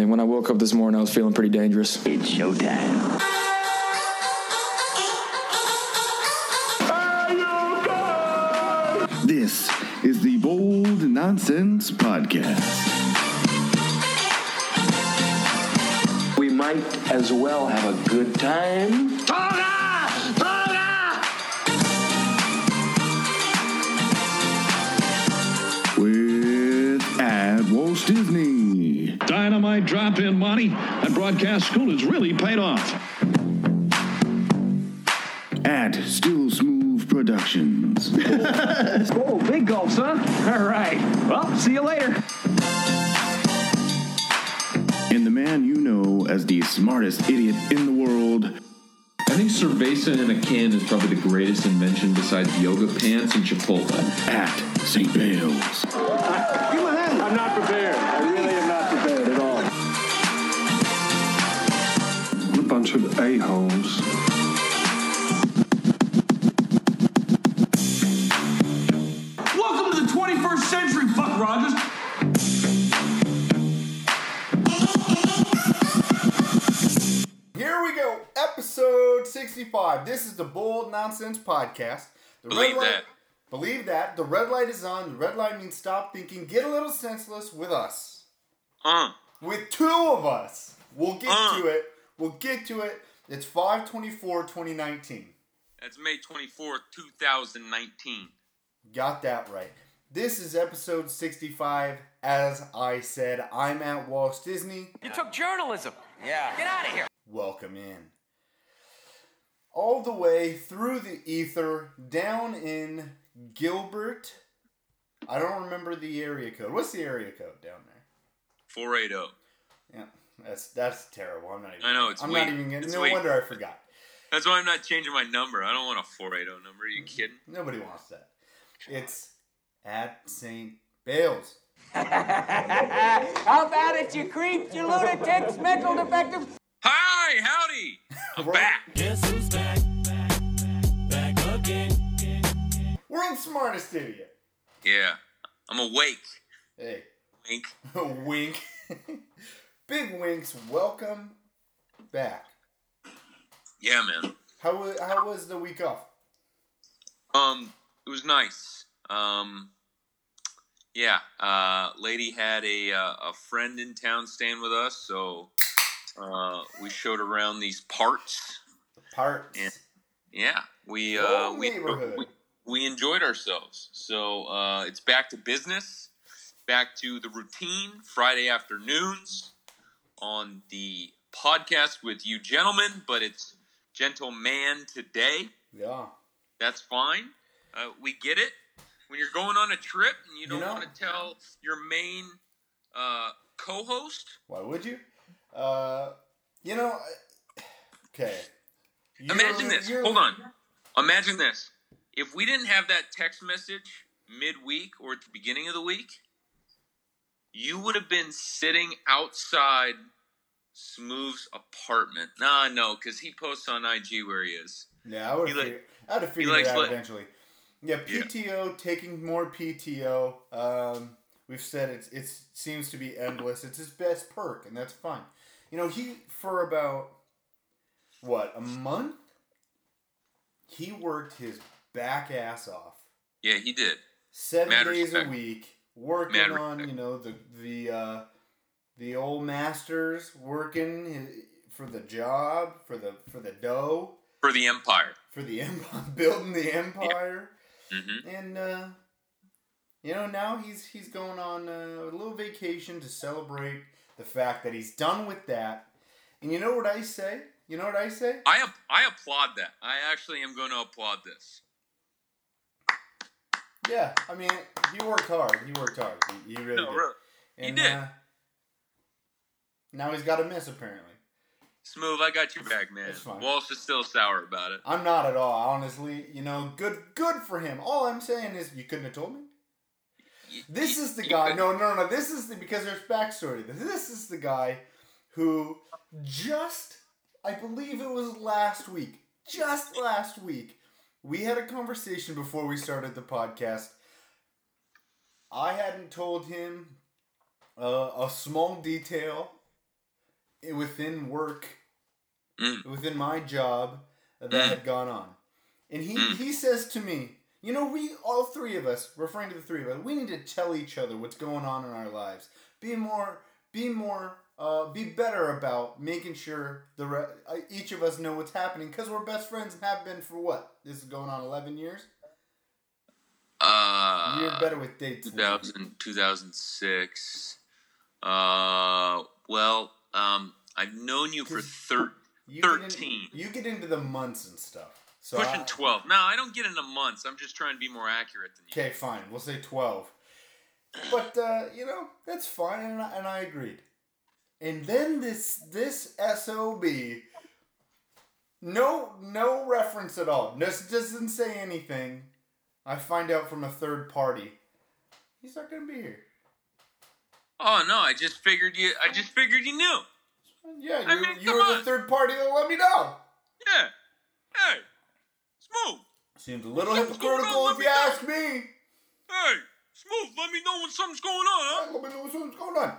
And when I woke up this morning, I was feeling pretty dangerous. It's showtime. This is the Bold Nonsense Podcast. We might as well have a good time. With at Walt Disney. Dynamite drop in money. That broadcast school has really paid off. At Still Smooth Productions. Oh, big gulps, huh? All right. Well, see you later. and the man you know as the smartest idiot in the world, I think cerveza in a can is probably the greatest invention besides yoga pants and Chipotle. at St. Bales. 65. This is the Bold Nonsense Podcast. The Believe red light, that. Believe that. The red light is on. The red light means stop thinking, get a little senseless with us. Uh, With two of us. We'll get Uh. to it. We'll get to it. It's 524 2019. that's May 24th, 2019. Got that right. This is episode 65. As I said, I'm at Walt Disney. You took journalism. Yeah. Get out of here. welcome in. All the way through the ether, down in Gilbert. I don't remember the area code. What's the area code down there? 480. Yeah, that's that's terrible. I'm not even. I know, it's I'm weak. not even. Getting, It's no weak. wonder I forgot. That's why I'm not changing my number. I don't want a 480 number. Are you mm-hmm. kidding? Nobody wants that. It's at St. Bale's. How about it, you creeps, you lunatics, mental defective? Hi, howdy. I'm We're- back. World's smartest idiot. Yeah, I'm awake. Hey, Wink. wink. Big winks. Welcome back. Yeah, man. How wa- how was the week off? Um, it was nice. Um, yeah. Uh, lady had a uh, a friend in town staying with us, so uh, we showed around these parts. Parts. Yeah. Yeah, we uh, we, we we enjoyed ourselves. So uh, it's back to business, back to the routine. Friday afternoons on the podcast with you gentlemen, but it's gentleman today. Yeah. That's fine. Uh, we get it. When you're going on a trip and you don't know- want to tell your main uh, co-host, Why would you? Uh, you know. Okay. You're- Imagine this. you're- Hold on. Imagine this. If we didn't have that text message midweek or at the beginning of the week, you would have been sitting outside Smooth's apartment. Nah, no, because he posts on IG where he is. Yeah, I would have like- figured, I'd have figured it out let- eventually. Yeah, Yeah. PTO taking more PTO. Um, we've said it's it seems to be endless. It's his best perk, and that's fine. You know, he for about what a month, he worked his back ass off, Yeah, he did. seven Mad days respect. a week, working Mad on respect. you know the the uh, the old masters working for the job for the for the dough For the Empire. for the empire, building the empire, hmm and uh, you know now he's he's going on a little vacation to celebrate the fact that he's done with that. And you know what I say? You know what I say? I, I applaud that. I actually am going to applaud this. Yeah, I mean he worked hard. He worked hard. He, he really No, did. really. And, He did. Uh, now he's got a miss apparently. Smooth, I got your back, man. Walsh is still sour about it. I'm not at all, honestly. You know, good good for him. All I'm saying is you couldn't have told me. This is the guy. No, no, no. This is the because there's backstory. This is the guy who just, I believe it was last week, just last week, we had a conversation before we started the podcast. I hadn't told him uh, a small detail within work, Mm. within my job that Mm. had gone on, and he Mm. he says to me, "You know, we all three of us, referring to the three of us, we need to tell each other what's going on in our lives. Be more, be more." Uh, be better about making sure the re- uh, each of us know what's happening because we're best friends and have been for what this is going on 11 years Uh, you're better with dates than 2000, 2006. Uh, well, um, I've known you for thir- You get in- 13. you get into the months and stuff. So pushing I- 12. No, I don't get into months. I'm just trying to be more accurate than you. Okay, fine. We'll say 12. But, uh, you know, that's fine, and I, and I agreed. And then this this SOB, no no reference at all. This doesn't say anything. I find out from a third party. He's not going to be here. Oh no, I just figured you. I just figured you knew. Yeah, I you, mean, you were the third party that let me know. Yeah. Hey, smooth. Seems a little Something's hypocritical on, if you know. ask me. Hey, smooth. Let me know when something's going on, huh? Let me know what's going on.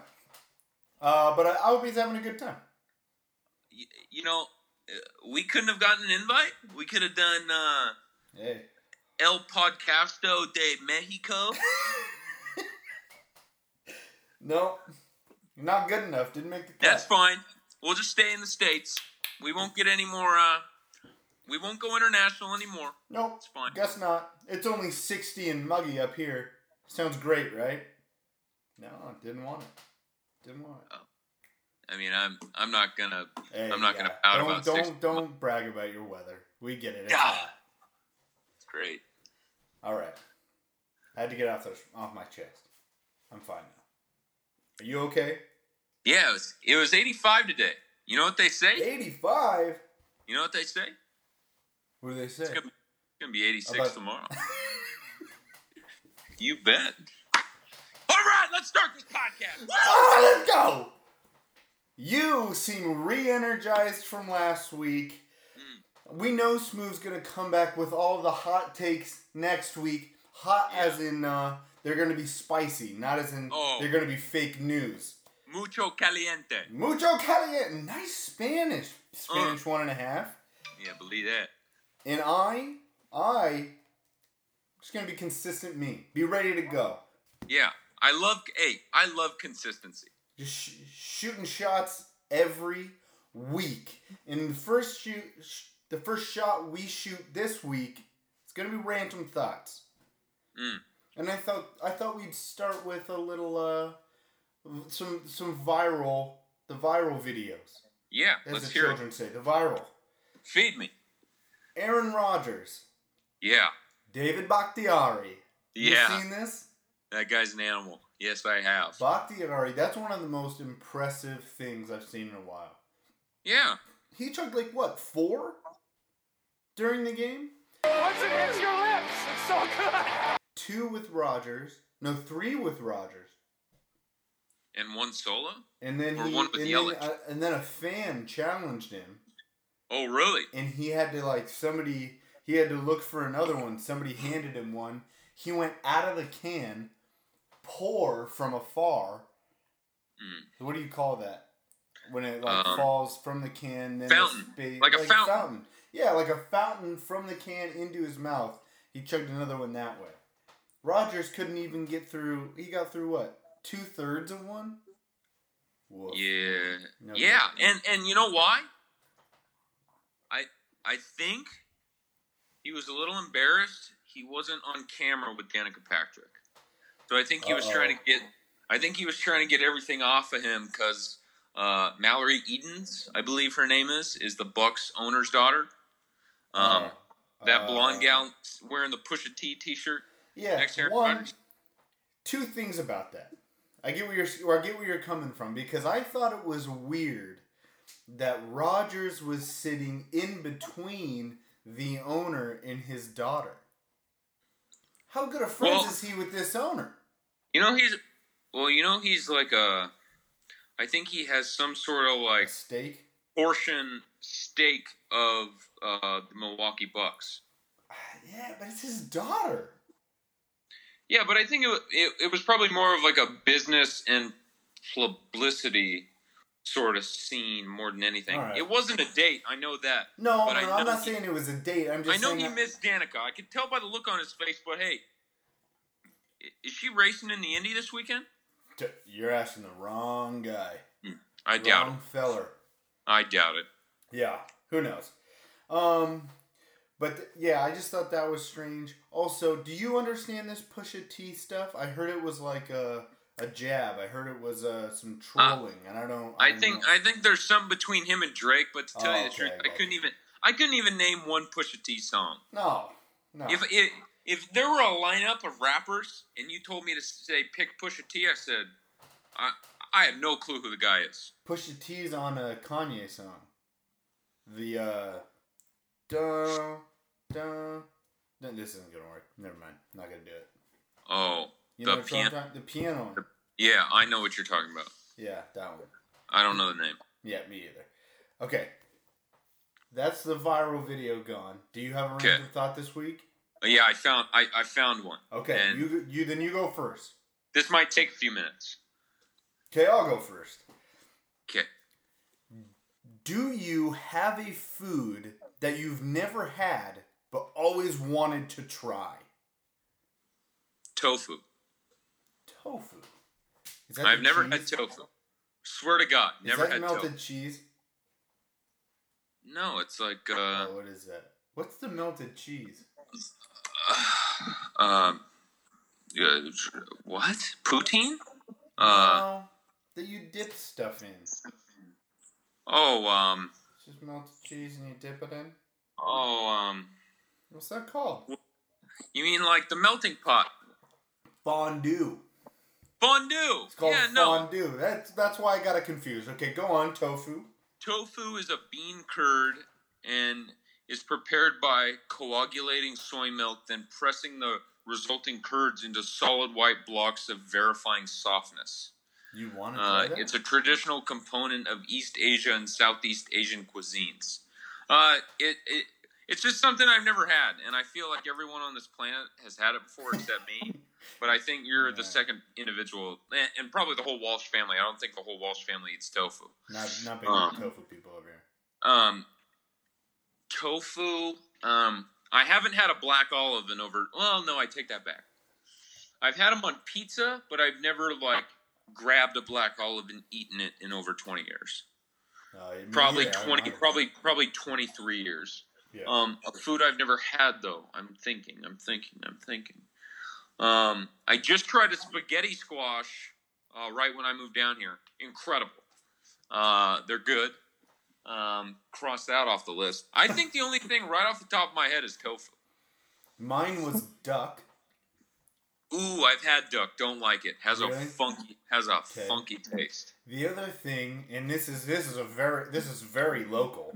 Uh, but I, I hope he's having a good time. Y- You know, uh, we couldn't have gotten an invite. We could have done uh, Hey. El Podcasto de Mexico. No, you're not good enough. Didn't make the cut. That's fine. We'll just stay in the states. We won't get any more. Uh, we won't go international anymore. Nope. It's fine. Guess not. It's only 60 and muggy up here. Sounds great, right? No, didn't want it. Didn't want it. Oh. I mean, I'm I'm not gonna Hey, I'm not yeah. gonna pout don't, about don't, 60. Don't brag about your weather. We get it. It's God. It's great. All right. I had to get off, the, off my chest. I'm fine now. Are you okay? Yeah, it was it was 85 today. You know what they say? 85? You know what they say? What do they say? It's gonna, it's gonna be 86 About- tomorrow. you bet. All right, let's start this podcast. Ah, let's go! You seem re-energized from last week. Hmm. We know Smooth's gonna come back with all the hot takes next week. Hot as in uh, they're gonna be spicy, not as in Oh. they're gonna be fake news. Mucho caliente. Mucho caliente, nice Spanish. Uh. Spanish one and a half. Yeah, believe that. And I, I, just gonna be consistent. Me, be ready to go. Yeah, I love. Hey, I love consistency. just sh- shooting shots every week. And the first shoot, sh- the first shot we shoot this week, it's gonna be random thoughts. Mm. And I thought I thought we'd start with a little uh, some some viral the viral videos, Yeah, as let's the hear it. children say, the viral. Feed me. Aaron Rodgers, Yeah, David Bakhtiari. Yeah. You Yeah. seen this? that guy's an animal. Yes, I have. Bakhtiari, that's one of the most impressive things I've seen in a while. Yeah. He took like what four during the game? Once it hits your lips, it's so good. Two with Rodgers, no, three with Rodgers, And one solo? and then Or he, one with and, Yelich. then, uh, and then a fan challenged him, Oh, really? and he had to like somebody he had to look for another one. Somebody handed him one. He went out of the can, pour from afar. Mm. What do you call that? When it like Um, falls from the can, then fountain. space- Like a fountain. Yeah, like a fountain from the can into his mouth. He chugged another one that way. Rodgers couldn't even get through. He got through what? Two thirds of one. Woof. Yeah. No yeah, and and you know why? I think he was a little embarrassed. He wasn't on camera with Danica Patrick, so I think he was Uh-oh. trying to get. I think he was trying to get everything off of him because uh, Mallory Edens, I believe her name is, is the Bucks owner's daughter. Um, that blonde Uh, gal wearing the Pusha T T-shirt. Yeah, next to one, Rodgers. two things about that. I get where you're, I get where you're coming from because I thought it was weird that Rodgers was sitting in between the owner and his daughter. How good of friends Well- is he with this owner? You know he's well. You know he's like a. I think he has some sort of like stake, portion stake of uh, the Milwaukee Bucks. Yeah, but it's his daughter. Yeah, but I think it, it it was probably more of like a business and publicity sort of scene more than anything. Right. It wasn't a date, I know that. No, but no, I I'm not he- saying it was a date. I'm just I know he that- missed Danica. I could tell by the look on his face, but hey, is she racing in the Indy this weekend? You're asking the wrong guy. I doubt wrong it. feller. I doubt it. Yeah, who knows? Um, but th- yeah, I just thought that was strange. Also, do you understand this Pusha T stuff? I heard it was like a a jab. I heard it was uh, some trolling, and I don't. I don't think know. I think there's something between him and Drake, but to tell Oh, you the truth, okay, I couldn't even I couldn't even name one Pusha T song. no, no. If it, if there were a lineup of rappers and you told me to say pick Pusha T, I said I I have no clue who the guy is. Pusha T's on a Kanye song. The uh, dun dun. This isn't gonna work. Never mind. I'm Not gonna do it. Oh, You know the piano. The piano. one. Yeah, I know what you're talking about. Yeah, that one. I don't know the name. Yeah, me either. Okay. That's the viral video gone. Do you have a Okay. random thought this week? Yeah, I found I, I found one. Okay, And you you then you go first. this might take a few minutes. Okay, I'll go first. Okay. Do you have a food that you've never had but always wanted to try? Tofu. Tofu. I've never cheese? had tofu. Swear to God, Is never that had melted tofu. cheese? No, it's like uh, oh, what is that? What's the melted cheese? um, uh, what poutine? Uh, no, that you dip stuff in. Oh, um, just melted cheese and you dip it in. oh, um, What's that called? you mean like the melting pot Fondue. Fondue? It's called yeah, no. fondue. That's that's why I got it confused. Okay, go on, tofu. Tofu is a bean curd and is prepared by coagulating soy milk, then pressing the resulting curds into solid white blocks of verifying softness. You want to Uh, it's a traditional component of East Asia and Southeast Asian cuisines. Uh, it, it it's just something I've never had, and I feel like everyone on this planet has had it before except me. But I think you're the second individual, and, and probably the whole Walsh family. I don't think the whole Walsh family eats tofu. not not big um, tofu people over here. Um, tofu. Um, I haven't had a black olive in over. Well, no, I take that back. I've had them on pizza, but I've never like grabbed a black olive and eaten it in over twenty years. Uh, Probably neither. Twenty. Probably probably twenty three years. Yeah. Um, a food I've never had though. I'm thinking. I'm thinking. I'm thinking. Um, I just tried a spaghetti squash uh, right when I moved down here. Incredible. Uh, they're good. Um, cross that off the list. I think the only thing right off the top of my head is tofu. Mine was duck. Ooh, I've had duck. Don't like it. Has Really? a funky. Has a Okay. funky taste. The other thing, and this is this is a very this is very local.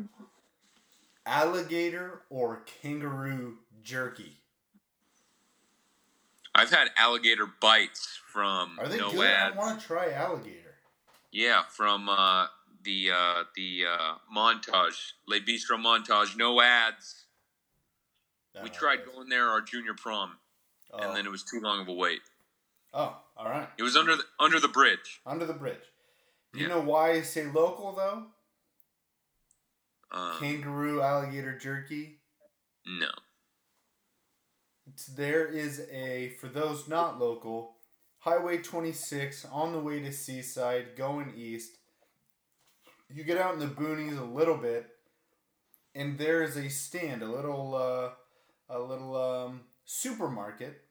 Alligator or kangaroo jerky. I've had alligator bites from Are they no good? ads. I want to try alligator. Yeah, from uh, the uh, the uh, montage, Le Bistro montage, no ads. we Oh, tried going there our junior prom, Oh. and then it was too long of a wait. Oh, all right. It was under the under the bridge. Under the bridge. You Yeah. know why I say local though? Um, Kangaroo alligator jerky. no, there is a for those not local, Highway 26 on the way to Seaside going east. You get out in the boonies a little bit, and there is a stand, a little uh, a little um, supermarket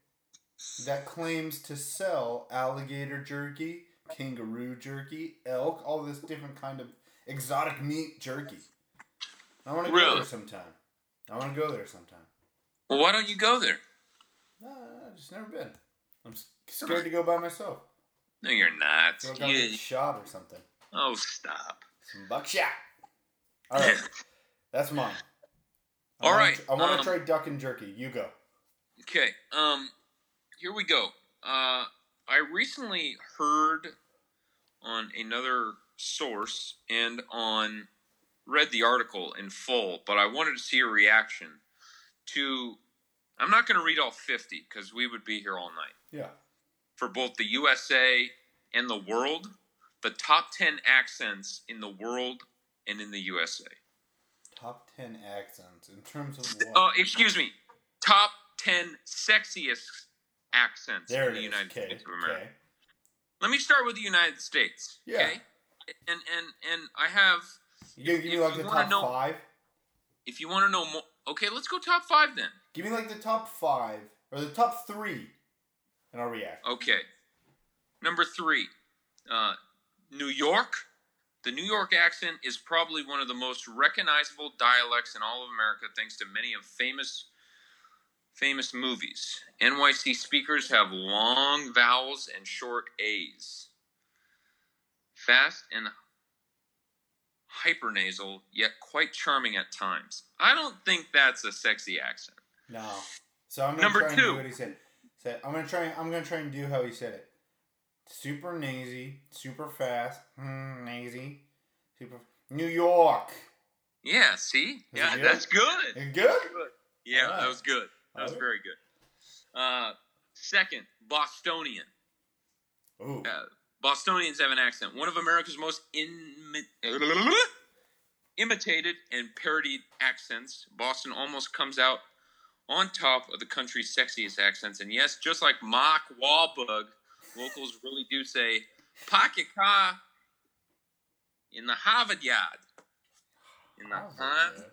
that claims to sell alligator jerky, kangaroo jerky, elk, all this different kind of exotic meat jerky. I want to go there sometime. I want to go there sometime. Well, why don't you go there? No, I've just never been. I'm scared to go by myself. No, you're not. Feel like I'll You- get shot or something. oh, stop. Some buckshot. All right, that's mine. I All wanna right, tr- I want to um, try duck and jerky. You go. Okay, um, here we go. Uh, I recently heard on another source and on read the article in full, but I wanted to see a reaction to. I'm not going to read all 50 because we would be here all night. Yeah. For both the USA and the world, the top 10 accents in the world and in the USA. Top 10 accents in terms of what? Oh, excuse me. Top 10 sexiest accents there in the is. United Okay. States of America. okay. Let me start with the United States. Yeah. Okay. And and and I have You give me like the top know- five? if you want to know more okay, let's go top 5 then. Give me like the top five or the top three, and I'll react. Okay. Number 3. Uh New York. The New York accent is probably one of the most recognizable dialects in all of America thanks to many of famous famous movies. NYC speakers have long vowels and short A's. Fast and hypernasal, yet quite charming at times. I don't think that's a sexy accent. No. So I'm gonna Number try and two. do what he said. said. I'm gonna try. I'm gonna try and do how he said it. Super nazy, super fast, mm, nazy, super. New York. Yeah, see? Is yeah, good? that's good. You good? Yeah, Alright. that was good. That was Alright. very good. Uh, second, Bostonian. Ooh. Uh, Bostonians have an accent. One of America's most imi- imitated and parodied accents. Boston almost comes out on top of the country's sexiest accents. And yes, just like Mark Wahlberg, locals really do say, pocket car in the Harvard yard. In the Harvard.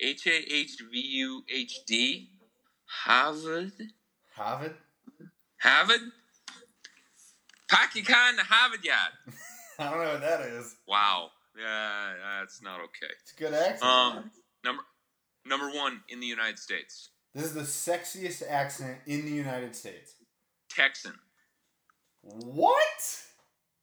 H A H V U H D, Harvard, Harvard. Harvard, pocket car in the Harvard yard. I don't know what that is. Wow. Yeah, that's not okay. It's a good accent. Um, number number one in the United States, this is the sexiest accent in the United States. Texan. What?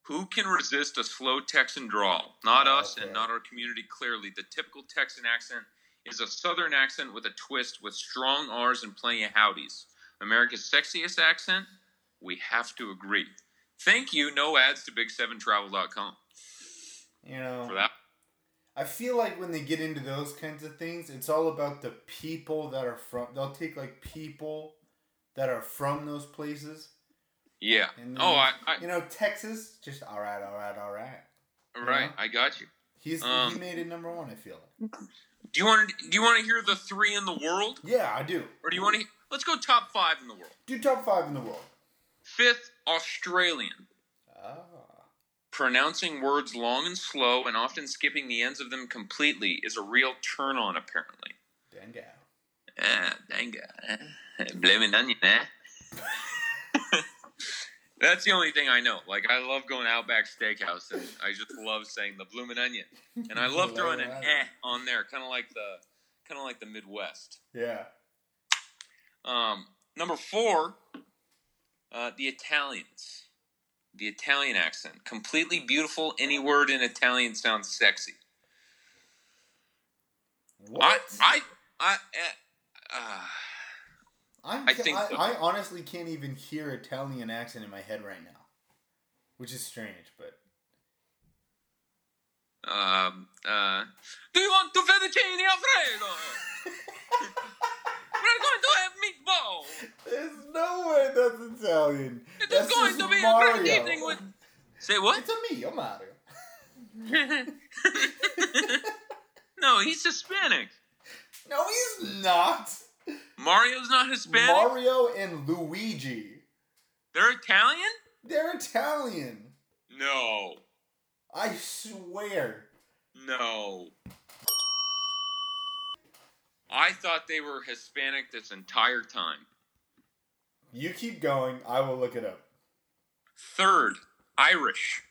Who can resist a slow Texan drawl? Not Oh, us okay. and not our community. Clearly, the typical Texan accent is a Southern accent with a twist, with strong R's and plenty of howdies. America's sexiest accent. We have to agree. Thank you. No ads to Big7Travel.com You know. for that. I feel like when they get into those kinds of things, it's all about the people that are from. They'll take like people that are from those places. Yeah. And Oh, I, I you know, Texas, just all right, all right, all right. right. I got you. He's he Um, made it number one. I feel like. Do you want to? Do you want to hear the three in the world, Yeah, I do. or do you want to? Let's go top five in the world. Do top five in the world. Fifth, Australian. Ah, Pronouncing words long and slow and often skipping the ends of them completely is a real turn on, apparently. dang gal. Ah, dang it. Blaming onion, eh? That's the only thing I know. Like, I love going Outback Steakhouse, and I just love saying the bloomin' onion. And I love throwing an eh on there, kind of like the, kind of like the Midwest. Yeah. Um, number four, uh, the Italians. The Italian accent. Completely beautiful. Any word in Italian sounds sexy. What? I, I, I, uh, I'm, I I think I, so. I honestly can't even hear Italian accent in my head right now, which is strange. But um, uh, do you want to fettuccine alfredo? We're going to have there's no way that's Italian. It is That's going just to be Mario. a great evening with. Say what? It's a me, I'm Mario. no, he's Hispanic. No, he's not. Mario's not Hispanic. Mario and Luigi. They're Italian. They're Italian. No, I swear. no. I thought they were Hispanic this entire time. You keep going. I will look it up. Third, Irish.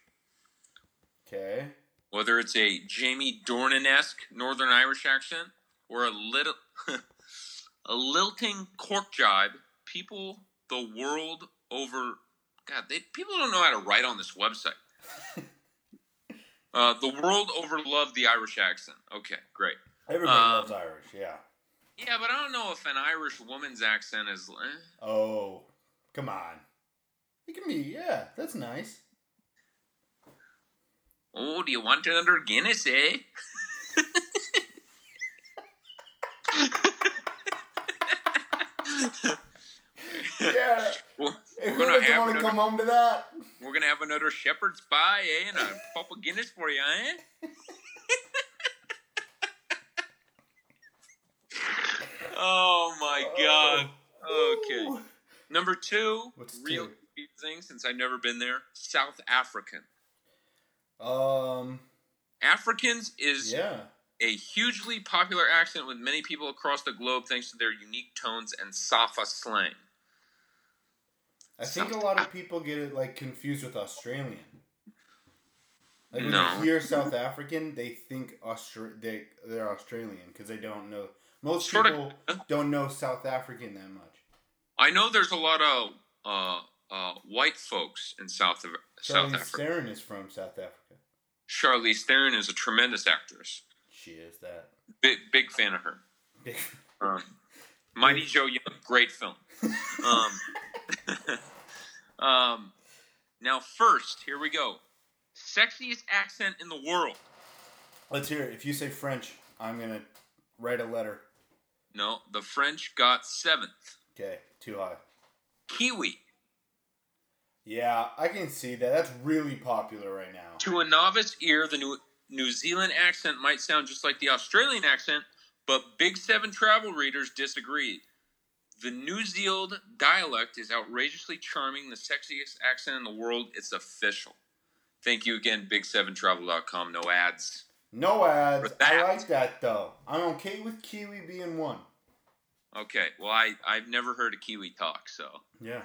Okay. Whether it's a Jamie Dornan-esque Northern Irish accent or a little a lilting cork jibe, people the world over God, they people don't know how to write on this website. uh, the world over love the Irish accent. Okay, great. Everybody Um, loves Irish. Yeah. Yeah, but I don't know if an Irish woman's accent is. Eh. Oh, come on. It can be. Yeah, that's nice. Oh, do you want another Guinness, eh? Yeah. If we're gonna have want to another- come home to that? We're gonna have another shepherd's pie, eh? And a pop of Guinness for you, eh? Oh my god. Okay. Number two, What's real two? thing since I've never been there. South African. Um. Africans is Yeah. a hugely popular accent with many people across the globe thanks to their unique tones and Saffa slang. I think a lot of people get it like confused with Australian. Like when No. you hear South African, they think Austra- they they're Australian because they don't know. Most Sorta- people don't know South African that much. I know there's a lot of uh, uh, white folks in South of, South Charlize Africa. Theron is from South Africa. Charlize Theron is a tremendous actress. She is that. Big big fan of her. Um, Mighty Joe Young, great film. Um, um, now, first, here we go. Sexiest accent in the world. Let's hear it. If you say French, I'm gonna write a letter. No, the French got seventh. Okay, too high. Kiwi. Yeah, I can see that. That's really popular right now. To a novice ear, the New, New Zealand accent might sound just like the Australian accent, but Big Seven travel readers disagreed. The New Zealand dialect is outrageously charming, the sexiest accent in the world. It's official. Thank you again, Big7Travel.com. No ads. No ads. I like that though. I'm okay with Kiwi being one. Okay, well, I, I've never heard a Kiwi talk, so. Yeah.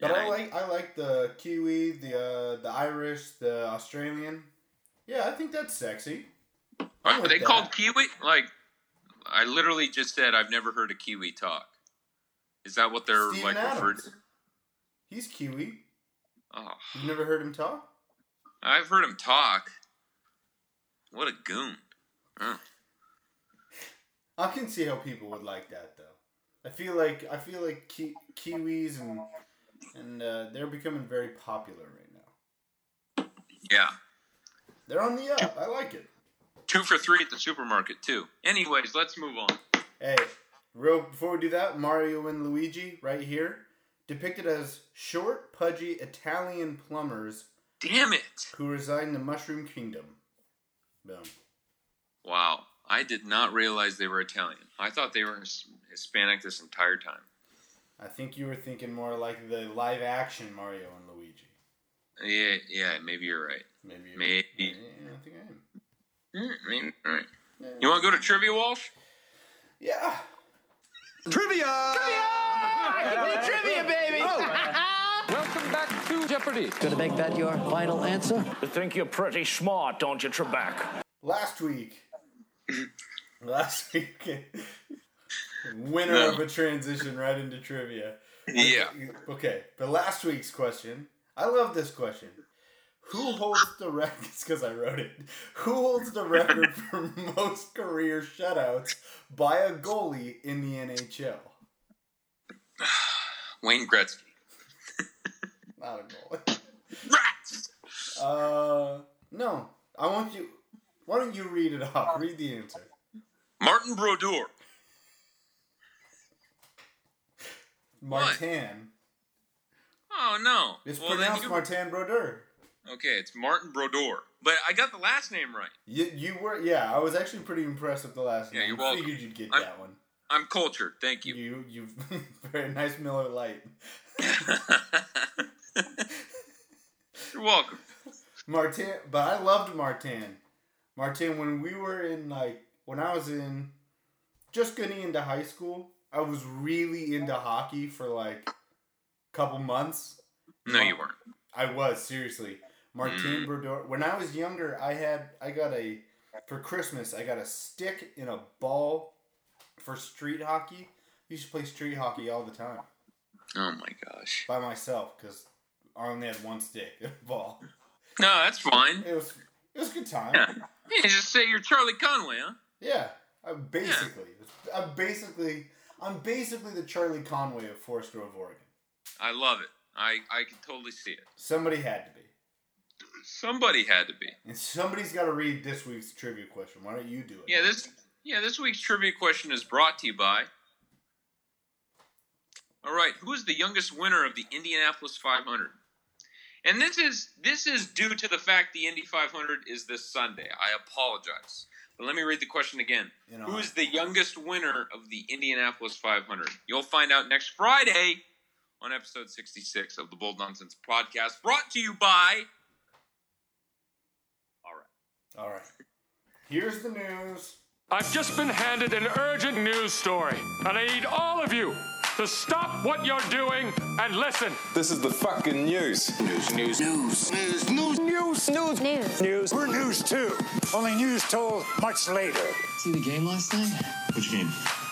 But And I like I like the Kiwi, the uh, the Irish, the Australian. Yeah, I think that's sexy. I'm Are with they that. called Kiwi? Like, I literally just said I've never heard a Kiwi talk. Is that what they're Steven like referred to? He's Kiwi. Oh, You've never heard him talk? I've heard him talk. What a goon. Oh. I can see how people would like that though. I feel like I feel like ki- Kiwis and and uh, they're becoming very popular right now. Yeah. They're on the up. I like it. Two for three at the supermarket, too. Anyways, let's move on. Hey, real before we do that, Mario and Luigi right here, depicted as short, pudgy Italian plumbers Damn it. who reside in the Mushroom Kingdom. Boom. Wow. I did not realize they were Italian. I thought they were Hispanic this entire time. I think you were thinking more like the live action Mario and Luigi. Yeah, yeah, maybe you're right. Maybe. you're- Maybe. Yeah, I think I am. Mm, maybe, all right. You want to go to Trivia Walsh? Yeah. Trivia! Trivia, baby! Welcome back to Jeopardy. Gonna make that your final answer? You think you're pretty smart, don't you, Trebek? Last week. last week. winner No. of a transition right into trivia. Yeah. Okay, but last week's question. I love this question. Who holds the record? because I wrote it. Who holds the record for most career shutouts by a goalie in the NHL? Wayne Gretzky. Not a goalie. Rats! Uh, no. I want you. Why don't you read it off? Read the answer. Martin Brodeur. Martin. Oh, no. It's Well, pronounced you- Martin Brodeur. Okay, it's Martin Brodeur. But I got the last name right. You, you were yeah. I was actually pretty impressed with the last Yeah, name. you're I. Figured you'd get I'm- that one. I'm cultured. Thank you. You you very nice Miller Lite. You're welcome. Martin, but I loved Martin. Martin, when we were in like when I was in just getting into high school, I was really into hockey for like a couple months. No, you weren't. I was seriously Martin Mm. Brodeur. When I was younger, I had I got a for Christmas. I got a stick and a ball for street hockey. I used to play street hockey all the time Oh my gosh. by myself because I only had one stick ball. No, that's fine. It was it was a good time. Yeah. You just say you're Charlie Conway, huh? Yeah, I basically, I'm basically, I'm basically the Charlie Conway of Forest Grove, Oregon. I love it. I, I can totally see it. Somebody had to be, Somebody had to be. and somebody's got to read this week's trivia question. Why don't you do it? Yeah, this yeah, this week's trivia question is brought to you by All right, who is the youngest winner of the Indianapolis 500? And this is this is due to the fact the Indy 500 is this Sunday. I apologize. But let me read the question again. You know, Who is the youngest winner of the Indianapolis 500? You'll find out next Friday on episode 66 of the Bold Nonsense podcast, brought to you by. All right. All right. Here's the news. I've just been handed an urgent news story, and I need all of you to stop what you're doing and listen. This is the fucking news. News, news, news, news, news, news, news, news. news. We're news too. Only news told much later. See the game last night? Which game?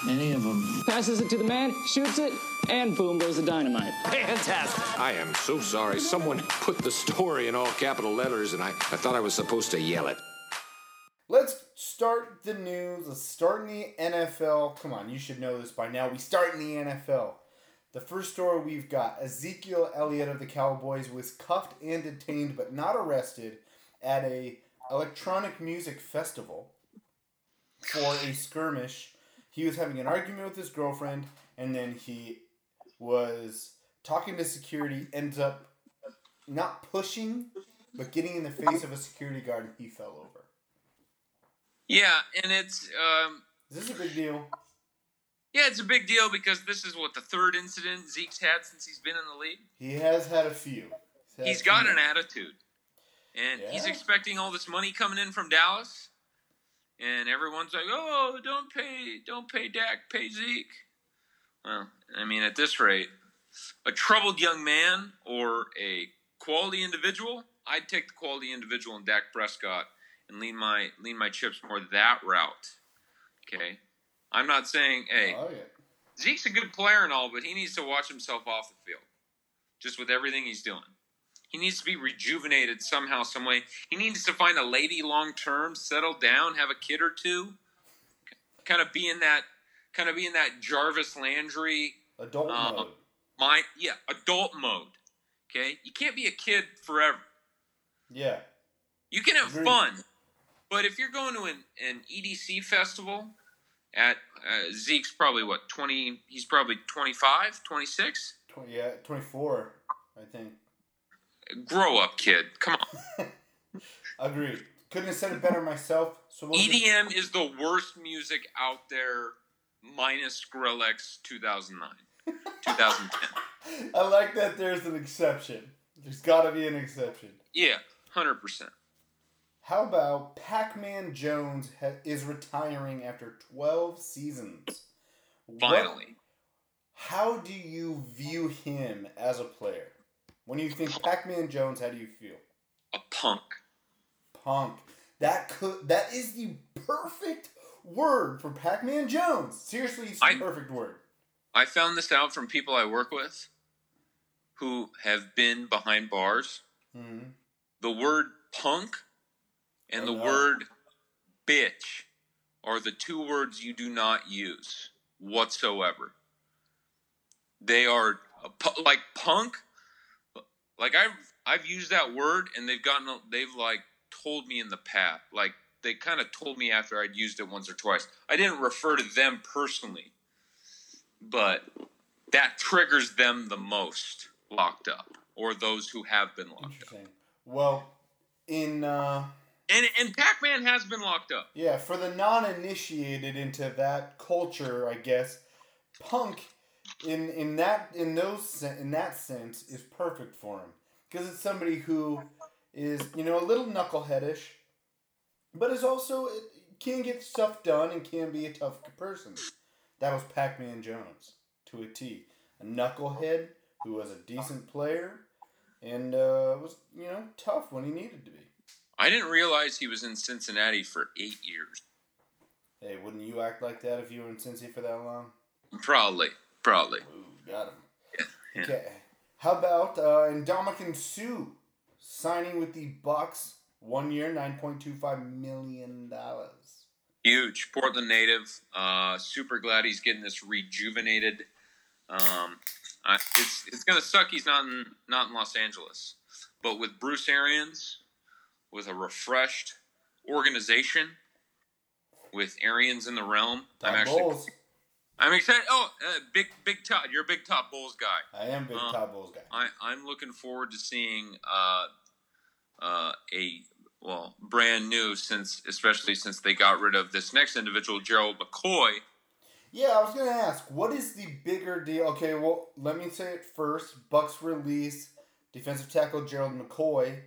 Any of them. Passes it to the man, shoots it, and boom goes the dynamite. Fantastic. I am so sorry. Someone put the story in all capital letters, and I, I thought I was supposed to yell it. Let's start the news. Let's start in the NFL. Come on, you should know this by now. We start in the NFL. The first story we've got Ezekiel Elliott of the Cowboys was cuffed and detained but not arrested at a electronic music festival for a skirmish. He was having an argument with his girlfriend and then he was talking to security, ends up not pushing but getting in the face of a security guard and he fell over. Yeah, and it's um, Is a big deal? yeah, it's a big deal because this is what the third incident Zeke's had since he's been in the league. He has had a few. had He's a few got an attitude, and he's expecting all this money coming in from Dallas, and everyone's like, "Oh, don't pay, don't pay Dak, pay Zeke." Well, I mean, at this rate, a troubled young man or a quality individual, I'd take the quality individual in Dak Prescott and lean my lean my chips more that route. Okay, I'm not saying, hey, Oh, yeah. Zeke's a good player and all, but he needs to watch himself off the field. Just with everything he's doing. He needs to be rejuvenated somehow, some way. He needs to find a lady long term, settle down, have a kid or two. Kind of be in that kind of be in that Jarvis Landry Adult uh, mode. my yeah, adult mode. Okay? You can't be a kid forever. Yeah. You can have Agreed. fun, but if you're going to an, an EDC festival at uh, Zeke's probably what 20 he's probably 25, 26. 20, yeah, 24, I think. Grow up, kid. Come on. Agreed. Couldn't have said it better myself. So we'll just- EDM is the worst music out there minus Skrillex 2009. 2010. I like that there's an exception. There's got to be an exception. Yeah, 100%. How about Pac-Man Jones ha- is retiring after 12 seasons? What- Finally. how do you view him as a player? When you think Pac-Man Jones, how do you feel? A punk. Punk. That could that is the perfect word for Pac-Man Jones. Seriously, it's the I- perfect word. I found this out from people I work with who have been behind bars. Mm-hmm. The word punk and the Oh, word bitch are the two words you do not use whatsoever. They are like punk. Like I've I've used that word and they've gotten they've like told me in the past like they kind of told me after I'd used it once or twice. I didn't refer to them personally, but that triggers them the most locked up or those who have been locked up. Well, in uh, And and Pac-Man has been locked up. yeah, for the non-initiated into that culture, I guess, punk in in that in those in that sense is perfect for him because it's somebody who is you know a little knuckleheadish, but is also can get stuff done and can be a tough person. That was Pac-Man Jones to a T, a knucklehead who was a decent player and uh, was you know tough when he needed to be. I didn't realize he was in Cincinnati for eight years. Hey, wouldn't you act like that if you were in Cincy for that long? Probably, probably. Ooh, got him. Yeah. Okay. How about uh, Ndamukong Suh signing with the Bucs one year, nine point two five million dollars. Huge Portland native. Uh, super glad he's getting this rejuvenated. Um, I, it's it's gonna suck. He's not in not in Los Angeles, but with Bruce Arians, with a refreshed organization, with Arians in the realm, I'm actually Bowles. I'm excited. Oh, uh, big big top. You're a big top Bulls guy. I am big Uh, top Bulls guy. I I'm looking forward to seeing uh, uh, a well brand new since especially since they got rid of this next individual Gerald McCoy. Yeah, I was gonna ask, what is the bigger deal? Okay, well, let me say it first. Bucs release defensive tackle Gerald McCoy.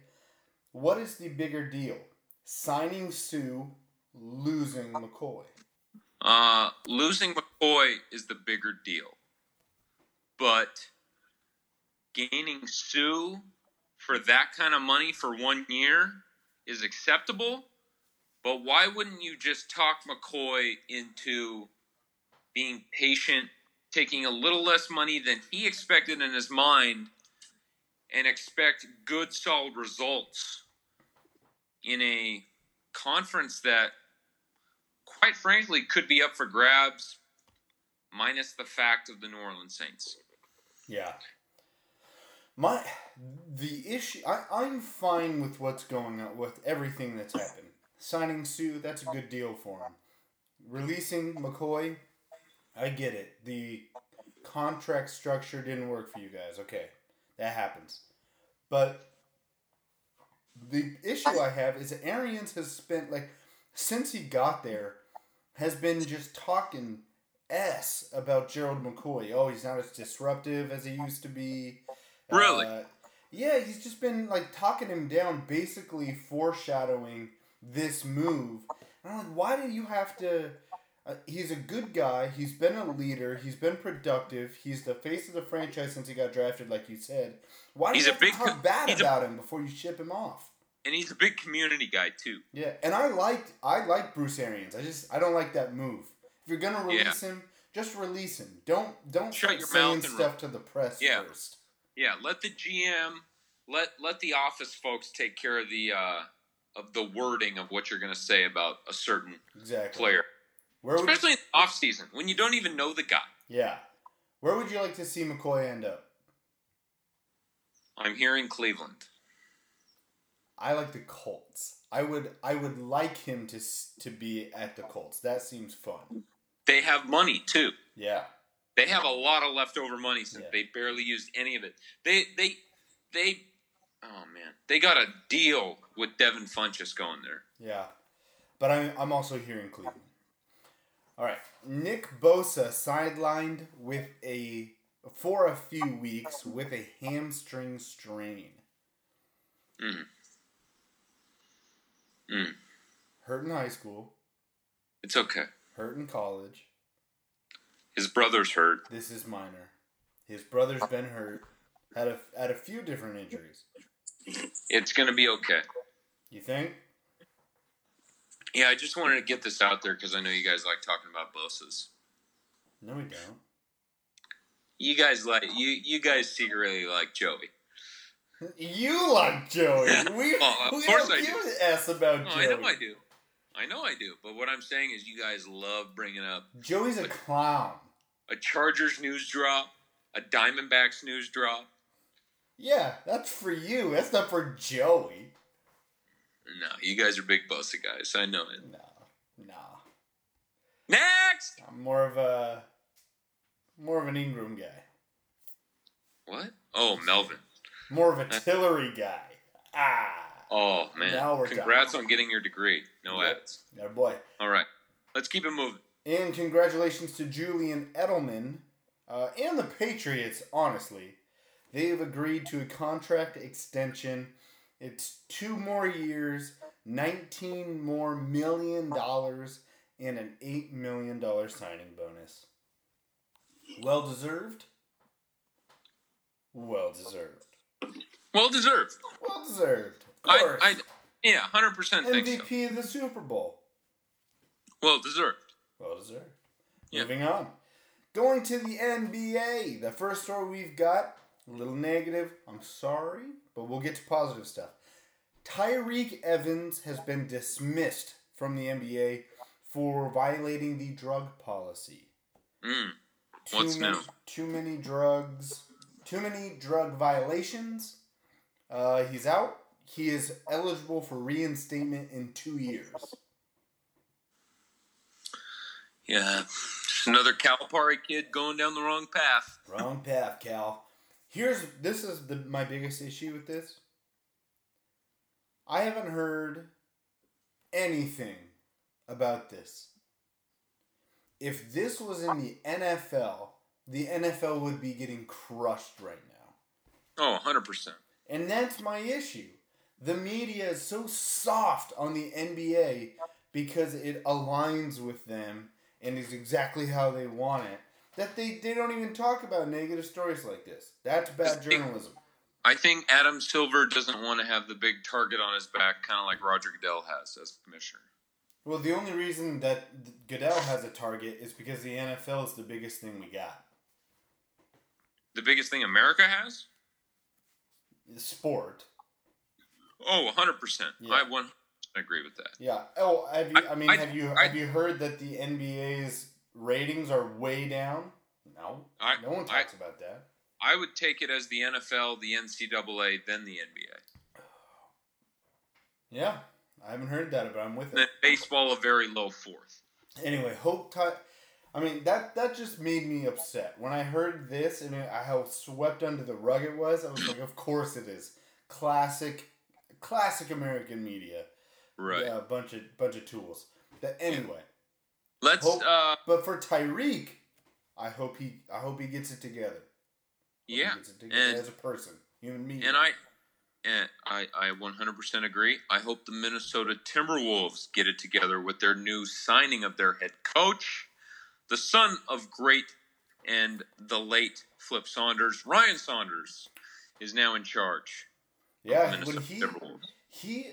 What is the bigger deal? Signing Suh, losing McCoy. Uh, losing McCoy is the bigger deal, but gaining Suh for that kind of money for one year is acceptable. But why wouldn't you just talk McCoy into being patient, taking a little less money than he expected in his mind, and expect good, solid results in a conference that, quite frankly, could be up for grabs, minus the fact of the New Orleans Saints. Yeah. My the issue I, I'm fine with what's going on with everything that's happened. Signing Suh, that's a good deal for him. Releasing McCoy, I get it. The contract structure didn't work for you guys. Okay. That happens. But the issue I have is that Arians has spent like since he got there has been just talking s about Gerald McCoy. Oh, he's not as disruptive as he used to be. Really? Uh, yeah, he's just been like talking him down, basically foreshadowing this move. And I'm like, why do you have to? Uh, he's a good guy. He's been a leader. He's been productive. He's the face of the franchise since he got drafted, like you said. Why do He's you a big to talk bad he's a- about him before you ship him off? And he's a big community guy, too. Yeah, and I liked I like Bruce Arians. I just I don't like that move. If you're gonna Yeah. release him, just release him. Don't don't Shut your saying mouth and stuff re- to the press Yeah. first. Yeah, let the GM, let let the office folks take care of the uh, of the wording of what you're going to say about a certain Exactly. player, Where especially in the off season when you don't even know the guy. yeah, where would you like to see McCoy end up? I'm hearing Cleveland. I like the Colts. I would I would like him to to be at the Colts. That seems fun. They have money too. Yeah. They have a lot of leftover money since Yeah. they barely used any of it. They they they oh man, they got a deal with Devin Funchess going there. Yeah. But I'm, I'm also here in Cleveland. All right. Nick Bosa sidelined with a for a few weeks with a hamstring strain. Mm. Mm. Hurt in high school, It's okay. hurt in college. His brother's hurt. This is minor. His brother's been hurt. Had a had a few different injuries. It's gonna be okay. You think? Yeah, I just wanted to get this out there because I know you guys like talking about Bosa's. No, we don't. You guys like you you guys secretly like Joey. You like Joey. We, Well, of we course don't I give do. an S about No, Joey. I know I do. I know I do. But what I'm saying is, you guys love bringing up Joey's a clown. a Chargers news drop, a Diamondbacks news drop. Yeah, that's for you. That's not for Joey. No, you guys are big Bosa guys. I know it. No, no. Next. I'm more of a more of an Ingram guy. What? Oh, Melvin. More of a Tillery guy. Ah, Oh man. Now we're Congrats on getting your degree. No Yep. ads. yeah, boy. All right. Let's keep it moving. And congratulations to Julian Edelman uh, and the Patriots, honestly. They have agreed to a contract extension. It's two more years, 19 more million dollars, and an $8 million signing bonus. Well deserved? Well deserved. Well deserved. Well deserved. Of course. I, yeah, hundred percent think so. MVP of the Super Bowl. Well deserved. Well deserved. Yeah. Moving on. Going to the NBA. The first story we've got, a little negative. I'm sorry, but we'll get to positive stuff. Tyreke Evans has been dismissed from the NBA for violating the drug policy. Mm. Too What's many, new? Too many drugs. Too many drug violations. Uh, he's out. He is eligible for reinstatement in two years. Yeah, another Calipari kid going down the wrong path. Wrong path, Cal. Here's this is the my biggest issue with this. I haven't heard anything about this. If this was in the NFL, the NFL would be getting crushed right now. Oh, 100%. And that's my issue. The media is so soft on the NBA because it aligns with them and is exactly how they want it that they, they don't even talk about negative stories like this. That's bad journalism. I think Adam Silver doesn't want to have the big target on his back, kind of like Roger Goodell has as commissioner. Well, the only reason that Goodell has a target is because the NFL is the biggest thing we got. The biggest thing America has? Sport. Oh, 100%. Yeah. I 100% agree with that. Yeah. Oh, have you, I, I- mean, I- have you I- have you heard that the NBA's ratings are way down? No. No one talks about that. I would take it as the NFL, the NCAA, then the NBA. Yeah. I haven't heard that, but I'm with Then it. baseball, a very low fourth. Anyway, Hope I mean that that just made me upset when I heard this and it, how swept under the rug it was. I was like, of course it is. Classic, classic American media. Right. Yeah, a bunch of bunch of tools. But anyway, Let's, hope- uh, but for Tyreke, I hope he I hope he gets it together. Yeah. He gets it together And, as a person, human being. and I, and I, I 100% agree. I hope the Minnesota Timberwolves get it together with their new signing of their head coach, the son of great and the late Flip Saunders. Ryan Saunders is now in charge. Yeah, when he he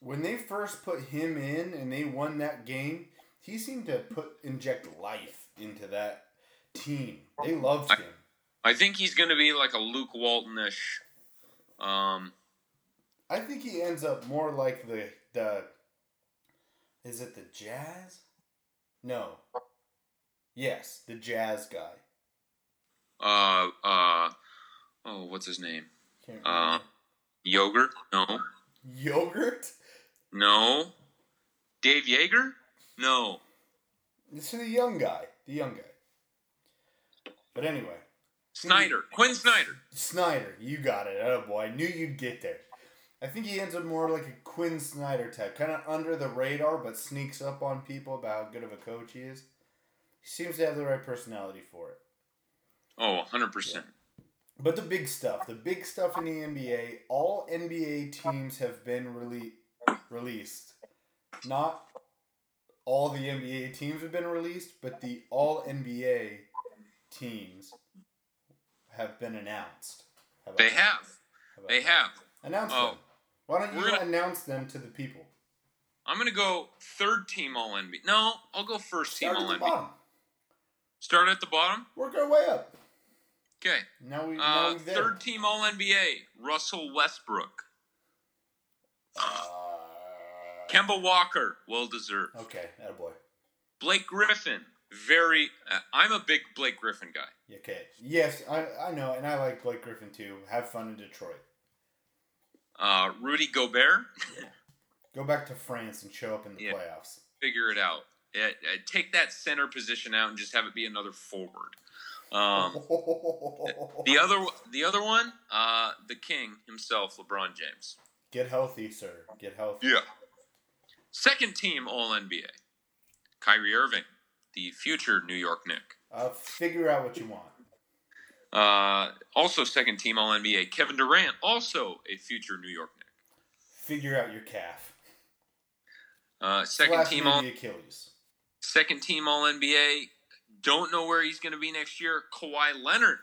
when they first put him in and they won that game, he seemed to put inject life into that team. They loved him. I think he's going to be like a Luke Walton-ish. Um, I think he ends up more like the the is it the Jazz? No. Yes, the Jazz guy. uh, uh, oh, what's his name? Uh, Yogurt? No. Yogurt? No. Dave Joerger? No. This is the young guy. The young guy. But anyway. Snyder. Quin Snyder. Snyder, you got it. Oh boy, I knew you'd get there. I think he ends up more like a Quin Snyder type, kind of under the radar, but sneaks up on people about how good of a coach he is. He seems to have the right personality for it. Oh, 100%. But the big stuff, the big stuff in the NBA, all NBA teams have been rele- released. Not all the NBA teams have been released, but the all NBA teams have been announced. They that? have. They that? have. Announce Oh. them. Why don't you gonna- announce them to the people? I'm going to go third team All NBA. No, I'll go first team Start All at the NBA. bottom. Start at the bottom? Work our way up. Okay. Now we now Uh, third team All NBA. Russell Westbrook. Kemba Walker. Well deserved. Okay, attaboy. Blake Griffin. Very. Uh, I'm a big Blake Griffin guy. Okay. Yes, I, I know, and I like Blake Griffin too. Have fun in Detroit. Uh, Rudy Gobert. Go back to France and show up in the Yeah. playoffs. figure it out. Uh, take that center position out and just have it be another forward. Um, the other, the other one, uh, the king himself, LeBron James. Get healthy, sir. Get healthy. Yeah. Second team All NBA, Kyrie Irving, the future New York Knick. Uh, figure out what you want. Uh, also second team All NBA, Kevin Durant, also a future New York Knick. Figure out your calf. Uh, second Slash team All Achilles. second team All NBA. Don't know where he's going to be next year. Kawhi Leonard.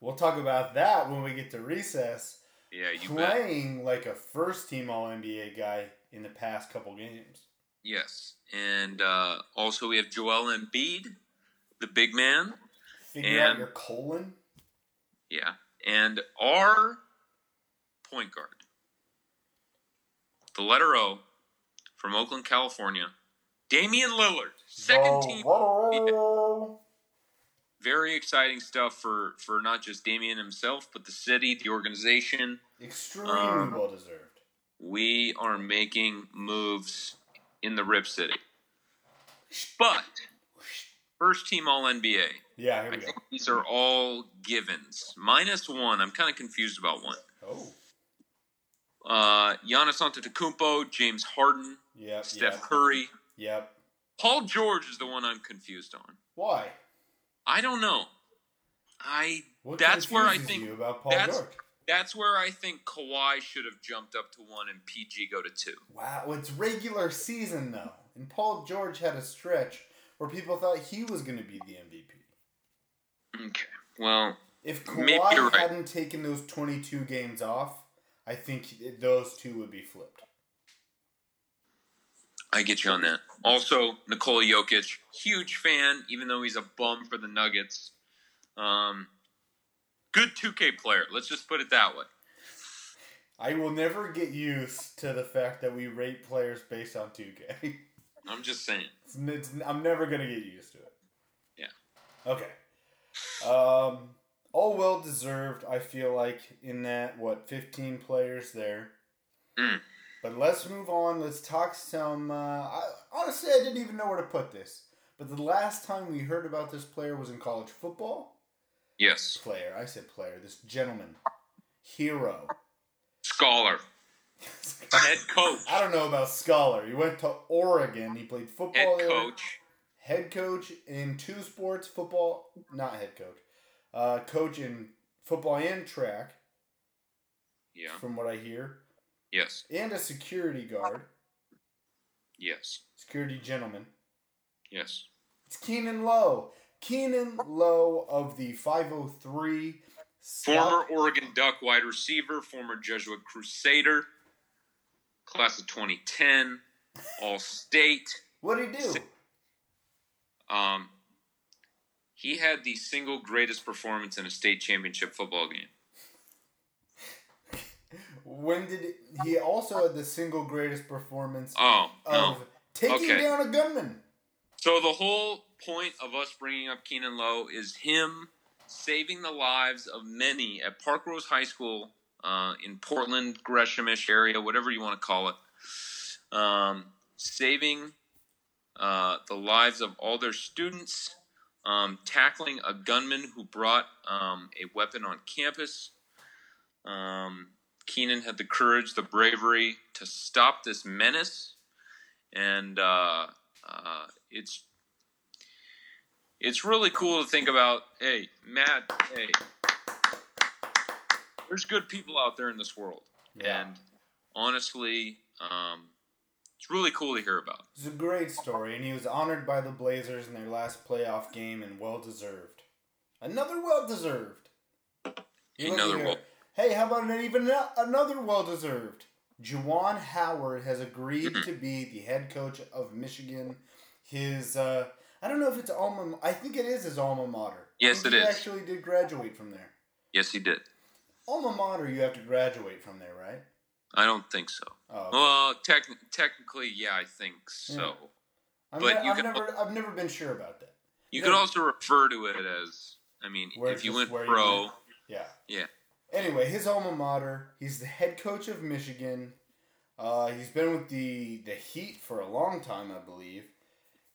We'll talk about that when we get to recess. Yeah, you bet. Playing like a first team All NBA guy in the past couple games. Yes, and uh, also we have Joel Embiid, the big man. Figure out And- your colon. Yeah, and our point guard, the letter O, from Oakland, California, Damian Lillard, second team. Very exciting stuff for for not just Damian himself, but the city, the organization. Extremely Um, well deserved. We are making moves in the Rip City, but First team All NBA. Yeah, here I go. think these are all givens. Minus one. I'm kind of confused about one. Oh. Uh, Giannis Antetokounmpo, James Harden, Yep. Steph yep, Curry. Yep. Paul George is the one I'm confused on. Why? I don't know. I What that's where I think you about Paul that's George? that's where I think Kawhi should have jumped up to one and PG go to two. Wow, it's regular season though, and Paul George had a stretch where people thought he was going to be the MVP. Okay. Well, If Kawhi right. hadn't taken those 22 games off, I think those two would be flipped. I get you on that. Also, Nikola Jokic, huge fan, even though he's a bum for the Nuggets. Um, good 2K player. Let's just put it that way. I will never get used to the fact that we rate players based on 2K. I'm just saying. It's, it's, I'm never going to get used to it. Yeah. Okay. Um, all well deserved, I feel like, in that, what, 15 players there. Mm. But let's move on. Let's talk some. Uh, I, honestly, I didn't even know where to put this. But the last time we heard about this player was in college football. Yes. Player. I said player. This gentleman. Hero. Scholar. Head coach. I don't know about scholar. He went to Oregon. He played football Head there. coach. Head coach in two sports football. Not head coach. Uh, coach in football and track, Yeah. from what I hear. Yes. And a security guard. Yes. Security gentleman. Yes. It's Keanon Lowe. Keanon Lowe of the 503. Former Oregon Duck wide receiver, former Jesuit Crusader, class of 2010, All State. What did he do? Um, he had the single greatest performance in a state championship football game. When did it, he also had the single greatest performance Oh, of no. taking Okay. down a gunman? So the whole point of us bringing up Keanon Lowe is him saving the lives of many at Parkrose High School uh, in Portland, Greshamish area, whatever you want to call it. Um, saving uh, the lives of all their students, um, tackling a gunman who brought um, a weapon on campus. Um, Keanon had the courage, the bravery to stop this menace, and uh, uh, it's it's really cool to think about. Hey, Matt. Hey, there's good people out there in this world, Yeah. and honestly, um, it's really cool to hear about. It's a great story, and he was honored by the Blazers in their last playoff game, and well deserved. Another well deserved. Another well. Hey, how about an even another well deserved? Juwan Howard has agreed Mm-hmm. to be the head coach of Michigan. His, uh, I don't know if it's alma. I think it is his alma mater. Yes, I it he is. Actually, did graduate from there. Yes, he did. Alma mater, you have to graduate from there, right? I don't think so. Oh, okay. Well, tec- technically, yeah, I think so. I'm but ne- you I've can never, I've never been sure about that. you Yeah. could also refer to it as. I mean, Where if you went where you pro, went. Yeah. yeah. Anyway, his alma mater. He's the head coach of Michigan. Uh, he's been with the the Heat for a long time, I believe.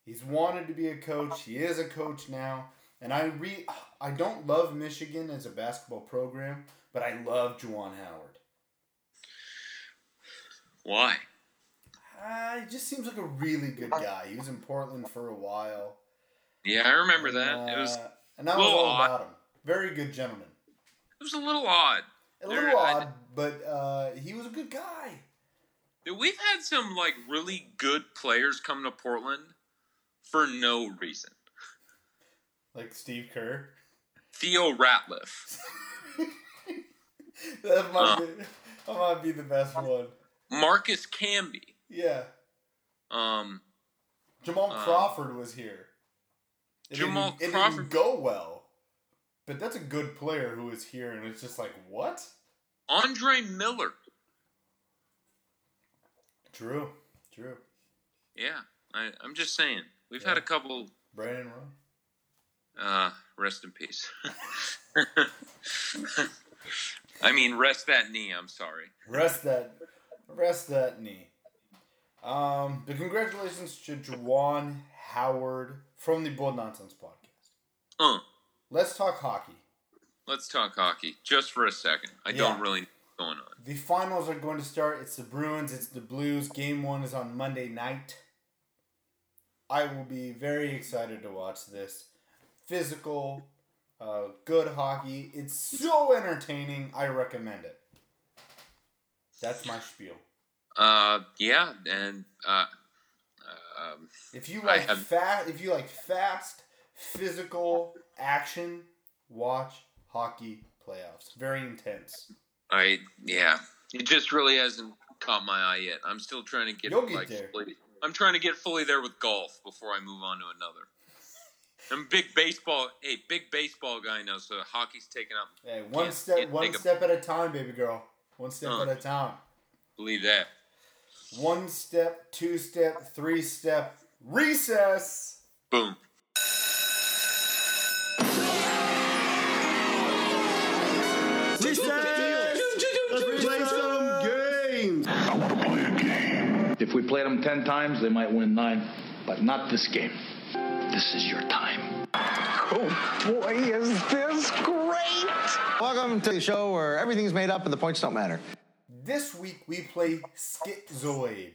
He's wanted to be a coach. He is a coach now, and I re I don't love Michigan as a basketball program, but I love Juwan Howard. Why? Uh, he just seems like a really good guy. He was in Portland for a while. Yeah, I remember that. it was Uh, and that a was little all odd. about him. Very good gentleman. It was a little odd. A There- little I- odd, but uh, he was a good guy. We've had some like really good players come to Portland for no reason. Like Steve Kerr. Theo Ratliff, That might, Uh. be, that might be the best one. Marcus Camby, Yeah. um, Jamal Uh, Crawford was here. It Jamal didn't, it Crawford- didn't go well. But that's a good player who is here, and it's just like, what? Andre Miller. True. True. Yeah, I, I'm just saying. We've had a couple. Brandon Roy. Uh, rest in peace. I mean, rest that knee. I'm sorry. Rest that, rest that knee. Um, but congratulations to Juwan Howard from the Bold Nonsense podcast. Uh, Let's talk hockey. let's talk hockey just for a second. I Yeah. don't really know what's going on. The finals are going to start. It's the Bruins, it's the Blues. Game one is on Monday night. I will be very excited to watch this. Physical, uh, good hockey. It's so entertaining. I recommend it. That's my spiel. Uh, yeah, and uh, um, If you like have- fast, if you like fast, physical action, watch hockey playoffs. Very intense. I yeah, it just really hasn't caught my eye yet. I'm still trying to get You'll get like there. fully, I'm trying to get fully there with golf before I move on to another. I'm a big baseball, hey, big baseball guy now, so hockey's taking up. Hey, one Can't- step, can't one take a- step at a time, baby girl. One step Huh. at a time. Believe that. One step, two step, three step, recess. Boom. Let's play some games. I want to play a game. If we played them ten times, they might win nine, but not this game. This is your time. Oh boy, is this great! Welcome to the show where everything's made up and the points don't matter. This week we play Skitzoid.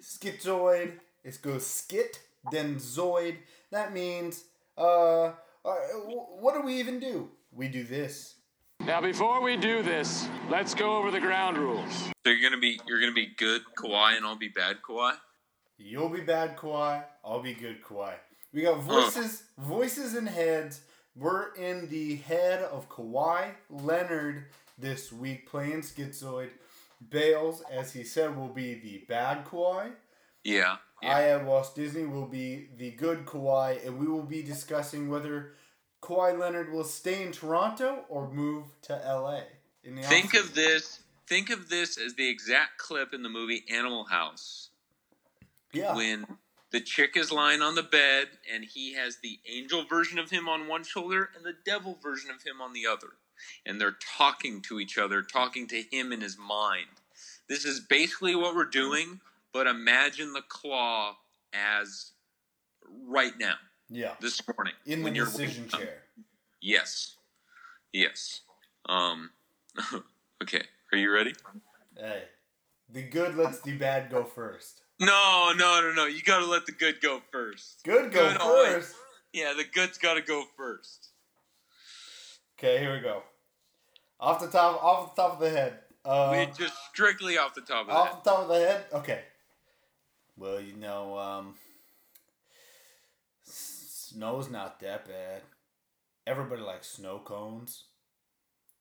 Skitzoid. It goes skit, then zoid. That means, uh, uh, what do we even do? We do this. Now, before we do this, let's go over the ground rules. So you're gonna be you're gonna be good Kawhi and I'll be bad Kawhi. You'll be bad, Kawhi. I'll be good, Kawhi. We got voices, voices and heads. We're in the head of Kawhi Leonard this week playing Schizoid. Bales, as he said, will be the bad Kawhi. Yeah. I at Walt Disney will be the good Kawhi, and we will be discussing whether Kawhi Leonard will stay in Toronto or move to LA. In the Think offseason. of this. Think of this as the exact clip in the movie Animal House. Yeah. When the chick is lying on the bed and he has the angel version of him on one shoulder and the devil version of him on the other. And they're talking to each other, talking to him in his mind. This is basically what we're doing, but imagine the claw as right now, Yeah. this morning. In the decision chair. Yes. Yes. Um okay. Are you ready? Hey. The good lets the bad go first. No, no, no, no. You gotta let the good go first. Good go always- first. Yeah, the good's gotta go first. Okay, here we go. Off the top, off the top of the head. Uh, Wait, just strictly off the top of off that. the top of the head. Okay. Well, you know, um, snow's not that bad. Everybody likes snow cones,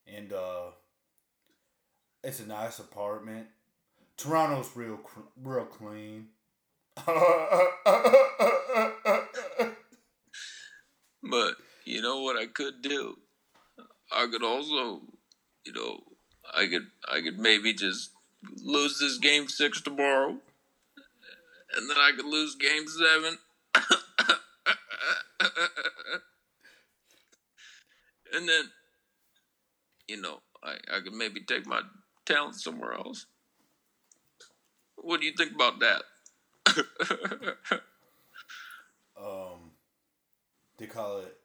and uh, it's a nice apartment. Toronto's real, real clean. But you know what I could do? I could also, you know, I could I could maybe just lose this game six tomorrow. And then I could lose game seven. and then you know, I, I could maybe take my talent somewhere else. What do you think about that? um, they call it.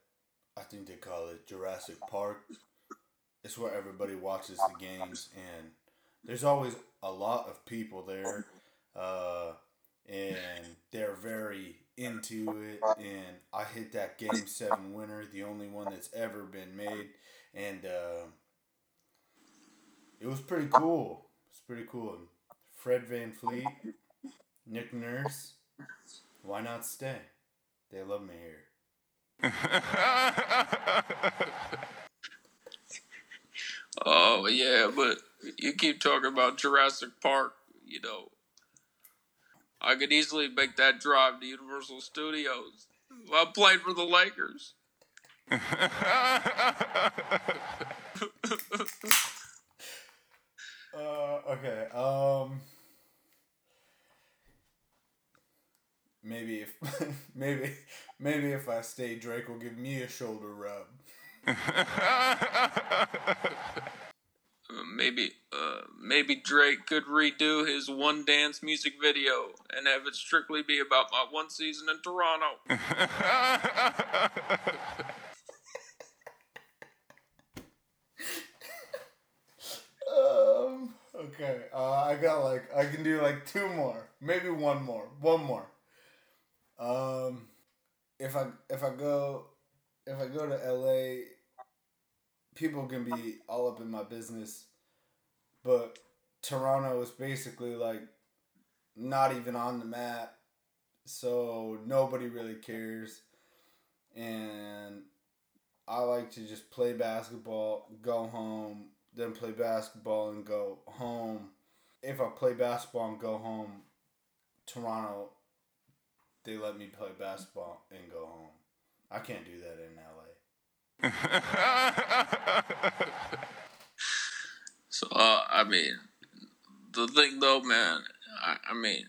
I think they call it Jurassic Park. It's where everybody watches the games, and there's always a lot of people there, uh, and they're very into it. And I hit that Game Seven winner, the only one that's ever been made, and uh, it was pretty cool. It's pretty cool. Fred VanVleet, Nick Nurse. Why not stay? They love me here. Oh yeah, but you keep talking about Jurassic Park. You know, I could easily make that drive to Universal Studios. I played for the Lakers. Uh, okay. Um. Maybe if maybe maybe if I stay, Drake will give me a shoulder rub. uh, maybe uh, maybe Drake could redo his one dance music video and have it strictly be about my one season in Toronto. um. Okay. Uh, I got like I can do like two more, maybe one more, one more. Um, if I if I go if I go to LA, people can be all up in my business, but Toronto is basically like not even on the map, so nobody really cares, and I like to just play basketball, go home, then play basketball and go home. If I play basketball and go home, Toronto, they let me play basketball and go home. I can't do that in LA. so uh, I mean, the thing though, man, I, I mean,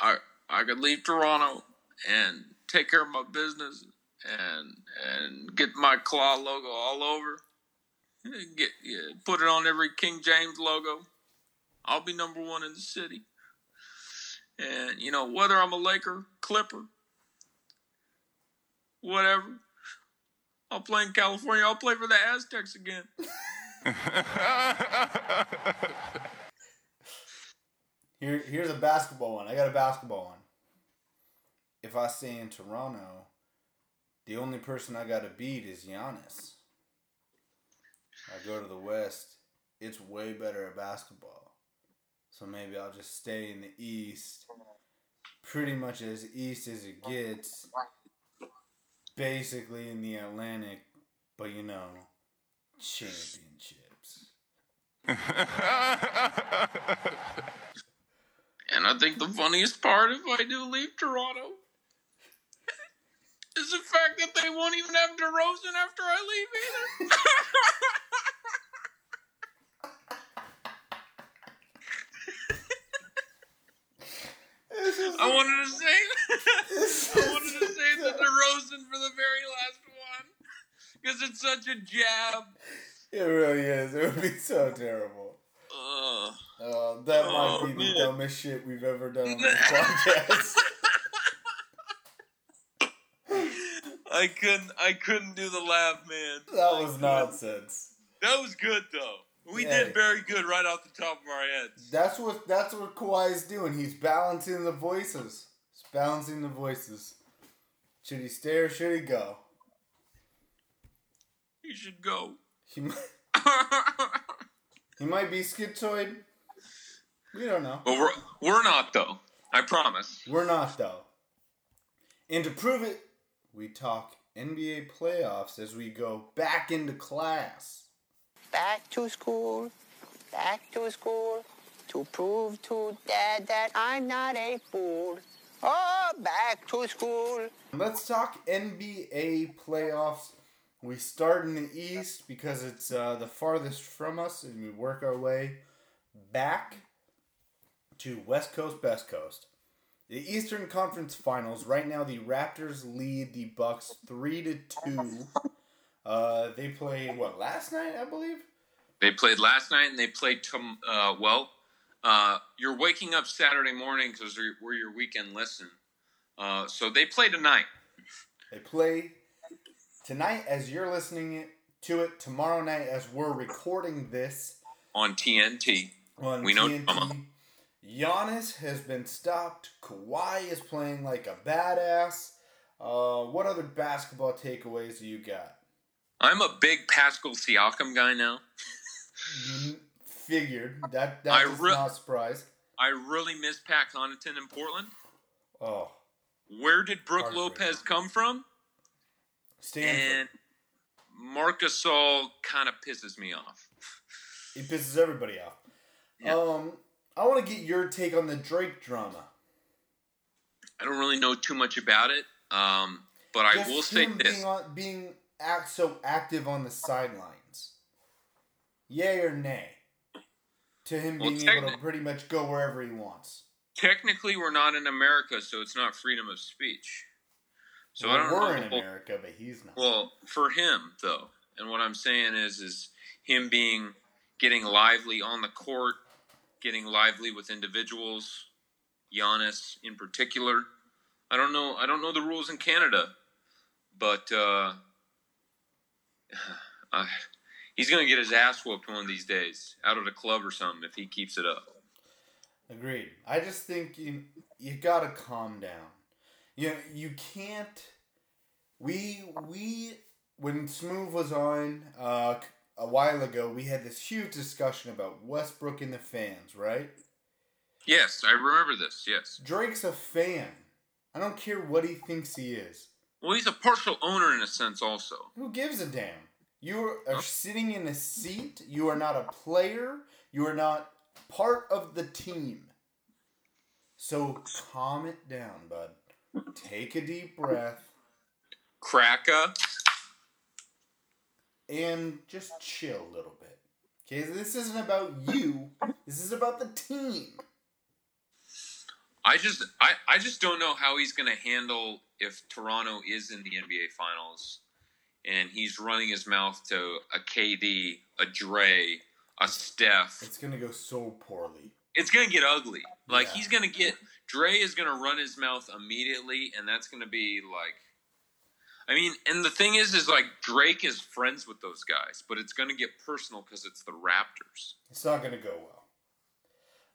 I I could leave Toronto and take care of my business and and get my claw logo all over. Get yeah, put it on every King James logo. I'll be number one in the city. And you know whether I'm a Laker, Clipper, whatever, I'll play in California. I'll play for the Aztecs again. Here, here's a basketball one. I got a basketball one. If I stay in Toronto, the only person I got to beat is Giannis. I go to the West, it's way better at basketball. So maybe I'll just stay in the East, pretty much as East as it gets, basically in the Atlantic, but you know, championships. and I think the funniest part, if I do leave Toronto, is the fact that they won't even have DeRozan after I leave either. I wanted to say, I wanted to say the DeRozan for the very last one because it's such a jab. It really is. It would be so terrible. Uh, uh, that oh, might be the man. dumbest shit we've ever done on this podcast. I couldn't, I couldn't do the laugh, man. That was nonsense. That was good though. We Yeah. did very good right off the top of our heads. That's what that's what Kawhi's doing. He's balancing the voices. He's balancing the voices. Should he stay or should he go? He should go. He might, he might be schizoid. We don't know. But we're we're not though. I promise. We're not though. And to prove it, we talk NBA playoffs as we go back into class. Back to school, back to school, to prove to dad that I'm not a fool. Oh, back to school. Let's talk NBA playoffs. We start in the East because it's uh, the farthest from us, and we work our way back to West Coast, Best Coast. The Eastern Conference Finals. Right now, the Raptors lead the Bucks three to two. Uh, they played what last night, I believe. They played last night and they played tom- uh, well. Uh, you're waking up Saturday morning because we're your weekend listen. Uh, so they play tonight. They play tonight as you're listening to it. Tomorrow night as we're recording this on TNT. on we know TNT. drama. Giannis has been stopped. Kawhi is playing like a badass. Uh, what other basketball takeaways do you got? I'm a big Pascal Siakam guy now. Mm, Figured that that I re- not surprise. I really miss Pat Connaughton in Portland. Oh, Where did Brook Lopez come from? Stanford. And Marcus Gasol kind of pisses me off. He pisses everybody off. Um, I want to get your take on the Drake drama. I don't really know too much about it, um, but I will say this: being, on, being act so active on the sidelines. Yay or nay? To him Well, being able to pretty much go wherever he wants. technically we're not in America, so it's not freedom of speech. So I Well, don't we're know. in America, but he's not. Well, for him though, and what I'm saying is, is him being getting lively on the court, getting lively with individuals, Giannis in particular. I don't know. I don't know the rules in Canada, but uh, uh, he's going to get his ass whooped one of these days out of a club or something if he keeps it up. Agreed. I just think you you gotta calm down. You you can't. We we when Smooth was on uh, a while ago, we had this huge discussion about Westbrook and the fans, right? Yes, I remember this. Yes, Drake's a fan. I don't care what he thinks he is. Well, he's a partial owner in a sense, also. Who gives a damn? You are sitting in a seat. You are not a player. You are not part of the team. So calm it down, bud. Take a deep breath. Crack up. And just chill a little bit. Okay, this isn't about you. This is about the team. I just I, I just don't know how he's going to handle if Toronto is in the NBA Finals and he's running his mouth to a KD, a Dre, a Steph. It's going to go so poorly. It's going to get ugly. Like yeah. he's going to get Dre is going to run his mouth immediately and that's going to be like I mean, and the thing is, is like Drake is friends with those guys, but it's going to get personal because it's the Raptors. It's not going to go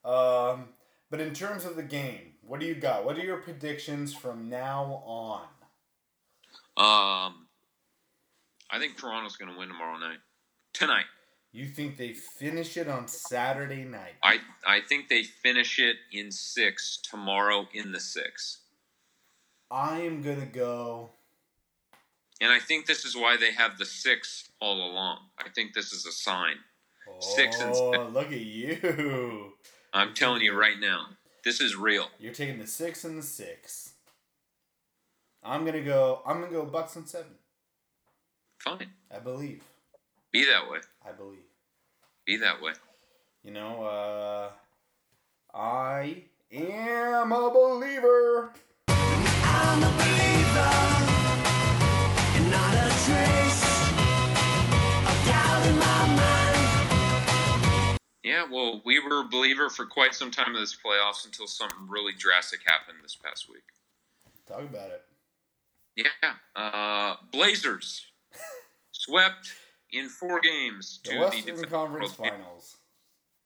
well. Um, but in terms of the game, what do you got? What are your predictions from now on? Um, I think Toronto's going to win tomorrow night. Tonight. You think they finish it on Saturday night? I I think they finish it in six tomorrow in the six. I am gonna go. And I think this is why they have the six all along. I think this is a sign. Oh, six and six. look at you! I'm telling you right now, this is real. You're taking the six and the six. I'm gonna go. I'm gonna go Bucks and seven. Fine. I believe. Be that way. I believe. Be that way. You know, uh, I am a believer. I'm a believer. Yeah, well, we were a believer for quite some time in this playoffs until something really drastic happened this past week. Talk about it. Yeah. Uh, Blazers swept in four games the to Western the Conference Finals.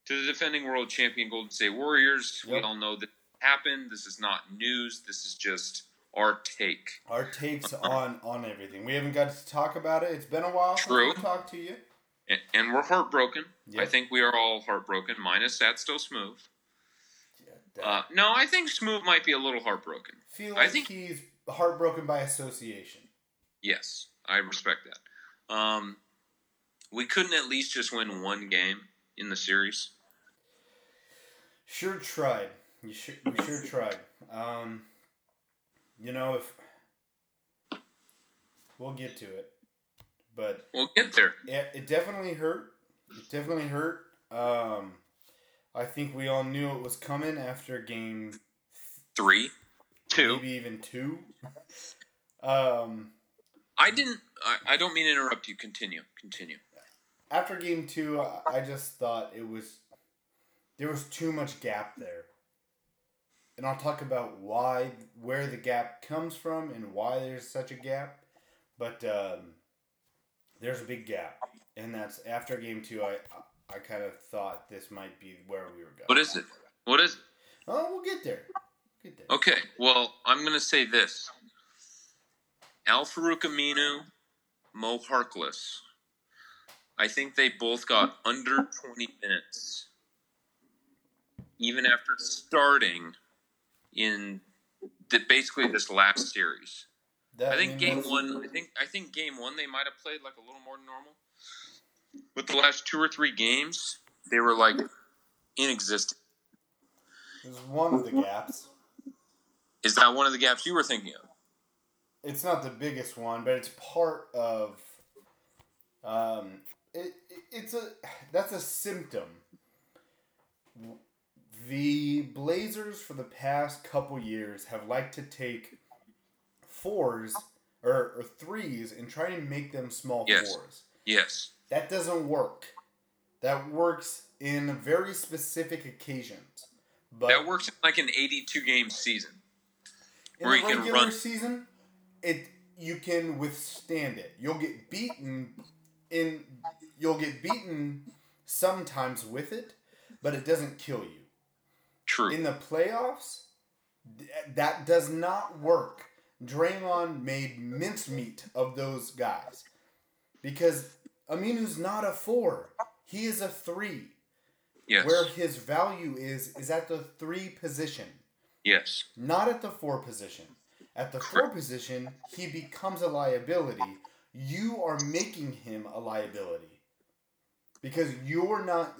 To the defending world champion Golden State Warriors. Yep. We all know that happened. This is not news. This is just our take. Our takes on on everything. We haven't got to talk about it. It's been a while True. since we talked to you. And, and we're heartbroken. Yep. I think we are all heartbroken, minus that still smooth. Yeah, uh, no, I think Smooth might be a little heartbroken. Feel like I think he's heartbroken by association. Yes, I respect that. Um, we couldn't at least just win one game in the series. Sure tried. You sure, we sure tried. Um, you know, if we'll get to it, but we'll get there. It, it definitely hurt. It definitely hurt. Um, I think we all knew it was coming after game three, two, maybe even two. um, I didn't. I, I don't mean to interrupt you. Continue. Continue after game two, I just thought it was there was too much gap there, and I'll talk about why where the gap comes from and why there's such a gap. But um, there's a big gap, and that's after game two. I I kind of thought this might be where we were going. What is it? What is it? Oh, we'll get there. Get there. Okay. Well, I'm gonna say this. Al Farouq Aminu, Mo Harkless I think they both got under 20 minutes, even after starting in the, basically this last series. That I think game one. I think I think game one they might have played like a little more than normal, but the last two or three games they were like inexistent. Is one of the gaps. Is that one of the gaps you were thinking of? It's not the biggest one, but it's part of um, it, it's a that's a symptom. The Blazers for the past couple years have liked to take fours or, or threes and try to make them small yes. fours. Yes. That doesn't work. That works in very specific occasions. But that works in like an 82 game season. in where the you can regular run. season, it you can withstand it. You'll get beaten in you'll get beaten sometimes with it, but it doesn't kill you. True. In the playoffs, th- that does not work. Draymond made mincemeat of those guys because Aminu's not a four; he is a three. Yes. Where his value is is at the three position, Yes. not at the four position. At the four position, he becomes a liability. You are making him a liability because you're not.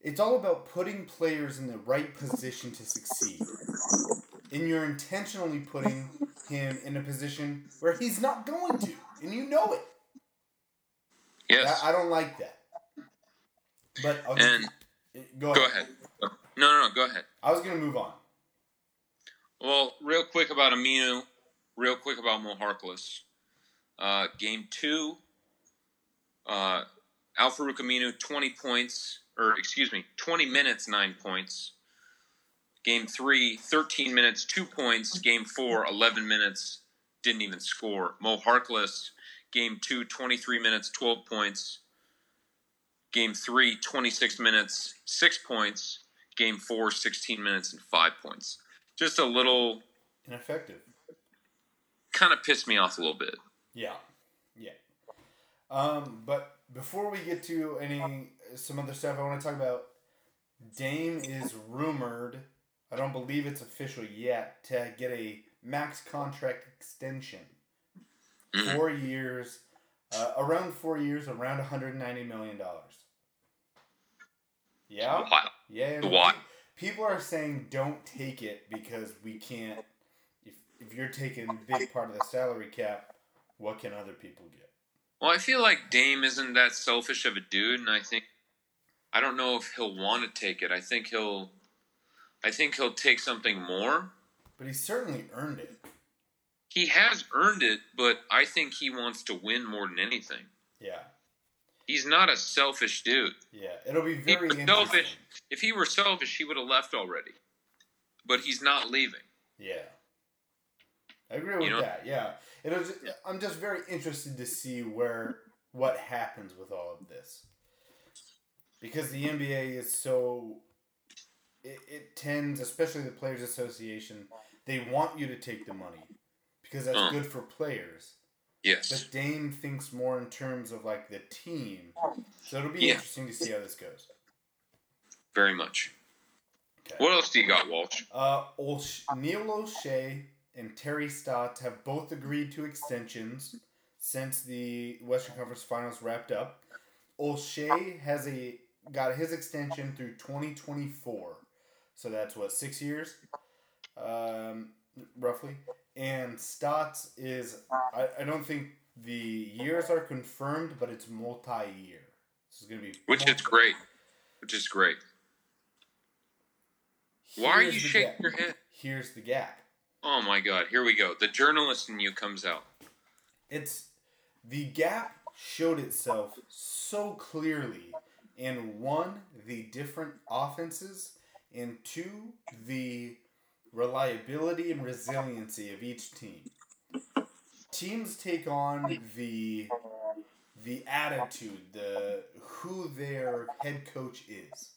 It's all about putting players in the right position to succeed. And you're intentionally putting him in a position where he's not going to, and you know it. Yes. I, I don't like that. But I'll And go ahead. go ahead. No, no, no. Go ahead. I was gonna move on. Well, real quick about Aminu, real quick about Mo Harkless. Uh, game two, uh, Al Farouq Aminu, 20 points, or excuse me, 20 minutes, 9 points. Game three, 13 minutes, 2 points. Game four, 11 minutes, didn't even score. Mo Harkless, game two, 23 minutes, 12 points. Game three, 26 minutes, 6 points. Game four, 16 minutes, and 5 points just a little Ineffective. kind of pissed me off a little bit. Yeah, yeah. Um, but before we get to any some other stuff, I want to talk about Dame is rumored. I don't believe it's official yet to get a max contract extension, four years, uh, around four years, around 190 million dollars. Yeah. Wow. Yeah. Why? People are saying don't take it because we can't. If if you're taking a big part of the salary cap, what can other people get? Well, I feel like Dame isn't that selfish of a dude, and I think I don't know if he'll want to take it. I think he'll, I think he'll take something more. But he certainly earned it. He has earned it, but I think he wants to win more than anything. Yeah. He's not a selfish dude. Yeah. It'll be If he very interesting. selfish, if he were selfish, he would have left already. But he's not leaving. Yeah. I agree with You know- that. Yeah. It'll just, I'm just very interested to see where what happens with all of this. Because the NBA is so it, it tends, especially the players association, they want you to take the money because that's good for players. Yes. But Dame thinks more in terms of like the team. So it'll be Yeah. interesting to see how this goes. Very much. What else do you got, Walsh? Uh, Neil Olshey and Terry Stotts have both agreed to extensions since the Western Conference Finals wrapped up. Olshey has a got his extension through 2024, so that's what six years, um, roughly. And Stotts is I, I don't think the years are confirmed, but it's multi-year. This is gonna be Which is great. Which is great. Why are you shaking gap. your head? Here's the gap. Oh my god, here we go. The journalist in you comes out. It's the gap showed itself so clearly in one the different offenses and two the reliability and resiliency of each team. Teams take on the the attitude, the who their head coach is.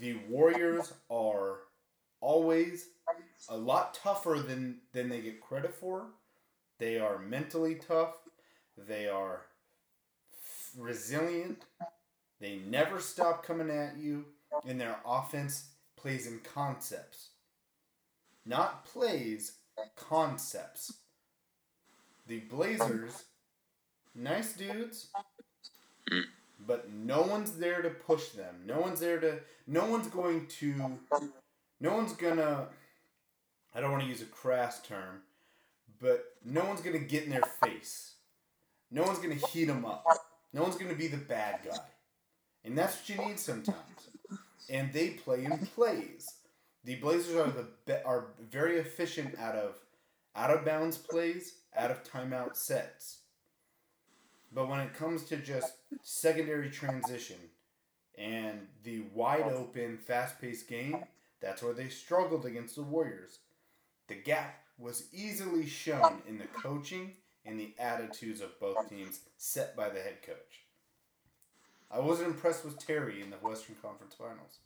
The Warriors are always a lot tougher than than they get credit for. They are mentally tough. They are f- resilient. They never stop coming at you, and their offense plays in concepts. Not plays, concepts. The Blazers, nice dudes, but no one's there to push them. No one's there to. No one's going to. No one's gonna. I don't want to use a crass term, but no one's gonna get in their face. No one's gonna heat them up. No one's gonna be the bad guy, and that's what you need sometimes. And they play in plays. The Blazers are the be- are very efficient out of out of bounds plays, out of timeout sets. But when it comes to just secondary transition and the wide open, fast paced game, that's where they struggled against the Warriors. The gap was easily shown in the coaching and the attitudes of both teams set by the head coach. I wasn't impressed with Terry in the Western Conference Finals.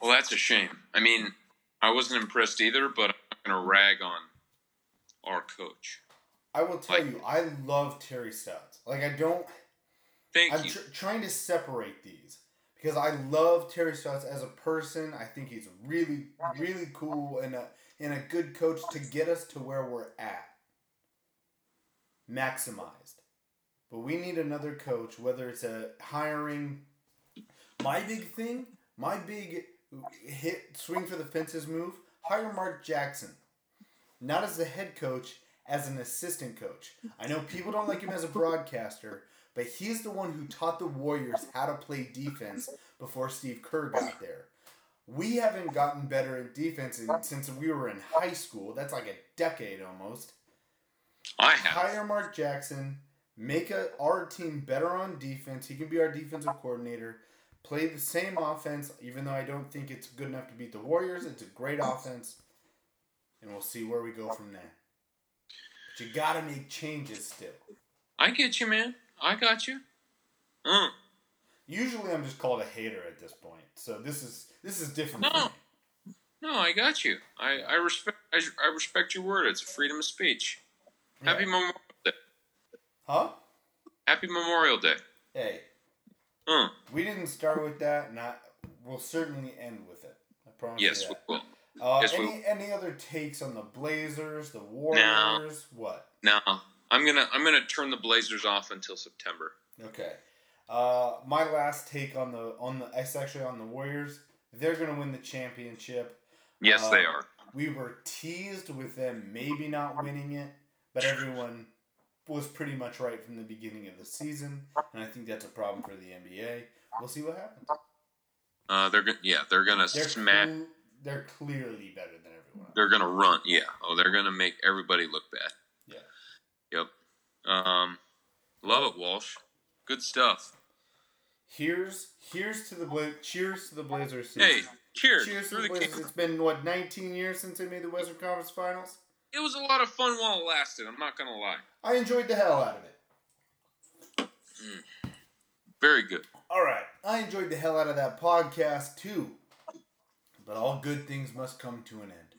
Well, that's a shame. I mean, I wasn't impressed either, but I'm going to rag on our coach. I will tell like, you, I love Terry Stotts. Like, I don't. Thank I'm you. Tr- trying to separate these because I love Terry Stotts as a person. I think he's really, really cool and a and a good coach to get us to where we're at. Maximized, but we need another coach. Whether it's a hiring, my big thing, my big hit swing for the fences move. Hire Mark Jackson, not as the head coach, as an assistant coach. I know people don't like him as a broadcaster, but he's the one who taught the Warriors how to play defense before Steve Kerr got there. We haven't gotten better at defense since we were in high school. That's like a decade almost. I have. Hire Mark Jackson, make a, our team better on defense. He can be our defensive coordinator. Play the same offense, even though I don't think it's good enough to beat the Warriors. It's a great offense, and we'll see where we go from there. But you gotta make changes still. I get you, man. I got you. Mm. Usually, I'm just called a hater at this point, so this is this is different. No, no, I got you. I, I respect I, I respect your word. It's freedom of speech. Yeah. Happy Memorial Day. Huh? Happy Memorial Day. Hey. Mm. We didn't start with that, and I, we'll certainly end with it. I promise yes, you that. we will. Uh, yes, any we any other takes on the Blazers, the Warriors? No. What? No, I'm gonna I'm gonna turn the Blazers off until September. Okay. Uh, my last take on the on the it's actually on the Warriors. They're gonna win the championship. Yes, uh, they are. We were teased with them maybe not winning it, but everyone was pretty much right from the beginning of the season, and I think that's a problem for the NBA. We'll see what happens. Uh, they're gonna yeah, they're gonna They're, smack. cl- they're clearly better than everyone. Else. They're gonna run. Yeah. Oh, they're gonna make everybody look bad. Yeah. Yep. Um, love it, Walsh. Good stuff. Here's here's to the Bla- cheers to the Blazers. Hey, cheers. Cheers to the the Blazers. king. It's been what 19 years since they made the Western Conference Finals. It was a lot of fun while it lasted. I'm not gonna lie. I enjoyed the hell out of it. Mm. Very good. All right, I enjoyed the hell out of that podcast too. But all good things must come to an end.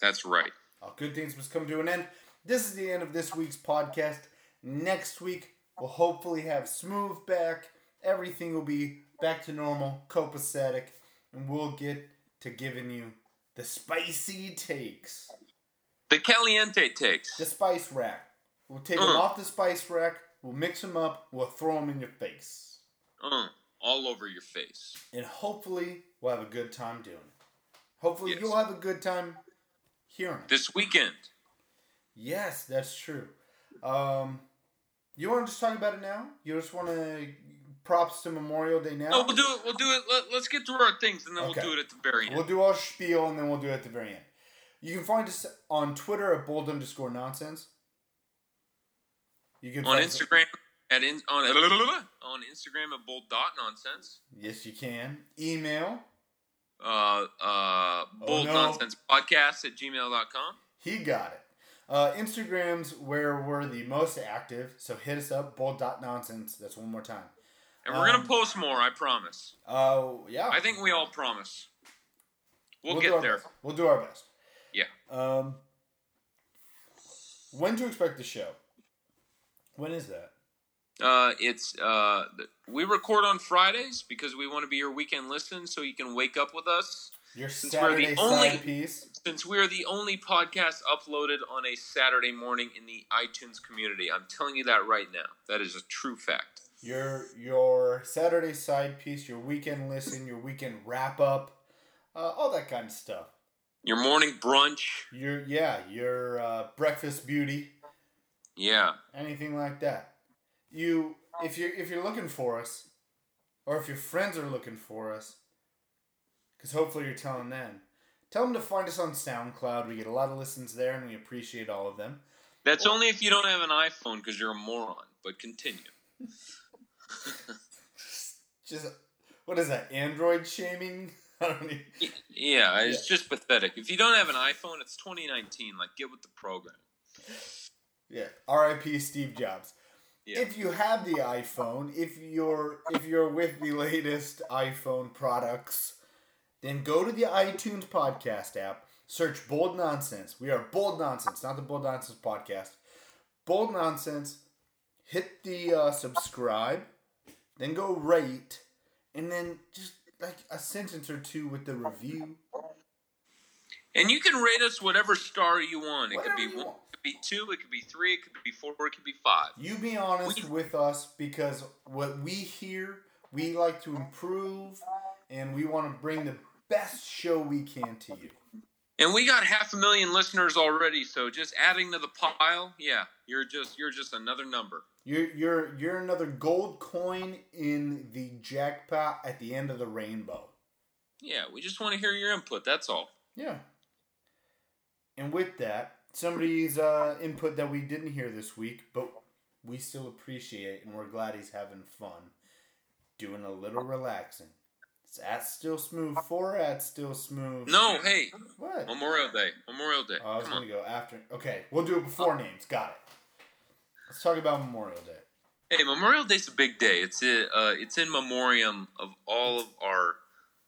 That's right. All good things must come to an end. This is the end of this week's podcast. Next week, we'll hopefully have Smooth back. Everything will be back to normal, copacetic, and we'll get to giving you the spicy takes. The Caliente takes. The spice rack. We'll take them Uh. off the spice rack, we'll mix them up, we'll throw them in your face. Uh, all over your face. And hopefully, we'll have a good time doing it. Hopefully, Yes. you'll have a good time hearing it. This weekend. Yes, that's true. Um, you want to just talk about it now? You just want to props to Memorial Day now? No, we'll do it. We'll do it. Let, us get through our things, and then Okay. we'll do it at the very end. We'll do our spiel and then we'll do it at the very end. You can find us on Twitter at bold underscore nonsense. You can on us- Instagram at in, on on Instagram at bold dot nonsense. Yes, you can. Email. Uh, uh, bold no. nonsense podcast at gmail.com. He got it. Uh, Instagram's where we're the most active, so hit us up, bold.nonsense. That's one more time. And we're gonna Um, post more. I promise. Oh, yeah. I think we all promise. We'll, do get there. best. We'll do our best. Yeah. Um, when to expect the show? When is that? Uh, it's uh, we record on Fridays because we want to be your weekend listen, so you can wake up with us. Your Since Saturday we're the only side piece. since we are the only podcast uploaded on a Saturday morning in the iTunes community. I'm telling you that right now. That is a true fact. Your your Saturday side piece, your weekend listen, your weekend wrap up, uh, all that kind of stuff. Your morning brunch. Your yeah, your uh, breakfast beauty, Yeah. anything like that. You if you're if you're looking for us, or if your friends are looking for us, because hopefully you're telling them, tell them to find us on SoundCloud. We get a lot of listens there, and we appreciate all of them. That's only if you don't have an iPhone because you're a moron. But continue. Just what is that? Android shaming? I don't even, Yeah, it's just pathetic. If you don't have an iPhone, it's 2019. Like, get with the program. yeah. R.I.P. Steve Jobs. Yeah. If you have the iPhone, if you're if you're with the latest iPhone products, then go to the iTunes podcast app, search Bold Nonsense. We are Bold Nonsense, not the Bold Nonsense podcast. Bold Nonsense. Hit the uh, subscribe, then go rate, and then just like a sentence or two with the review. And you can rate us whatever star you want. It Whatever could be one, want. it could be two, it could be three, it could be four, it could be five. You be honest with us because what we hear, we like to improve, and we want to bring the best show we can to you. And we got half a million listeners already, so just adding to the pile, yeah, you're just you're just another number. You're you're you're another gold coin in the jackpot at the end of the rainbow. Yeah, we just want to hear your input. That's all. Yeah. And with that, somebody's uh, input that we didn't hear this week, but we still appreciate, and we're glad he's having fun, doing a little relaxing. It's at still smooth for at still smooth. No, hey, What? Memorial Day, Memorial Day. Oh, I was Come going on. go after. Okay, we'll do it before names. Got it. Let's talk about Memorial Day. Hey, Memorial Day's a big day. It's a, uh, it's in memoriam of all of our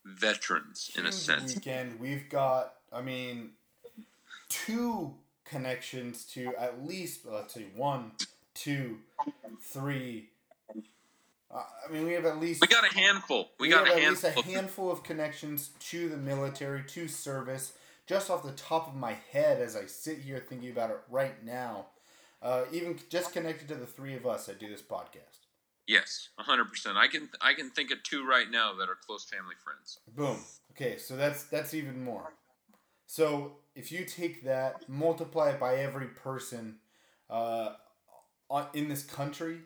veterans, in a Huge sense. Weekend. We've got. I mean, two connections to at least. Let's see, one, two, three. Uh, I mean, we have at least. We got a handful. We, got have a at least a handful. handful of connections to the military, to service. Just off the top of my head, as I sit here thinking about it right now, uh, even just connected to the three of us that do this podcast. Yes, hundred percent. I can I can think of two right now that are close family friends. Boom. Okay, so that's that's even more. So if you take that, multiply it by every person uh, in this country,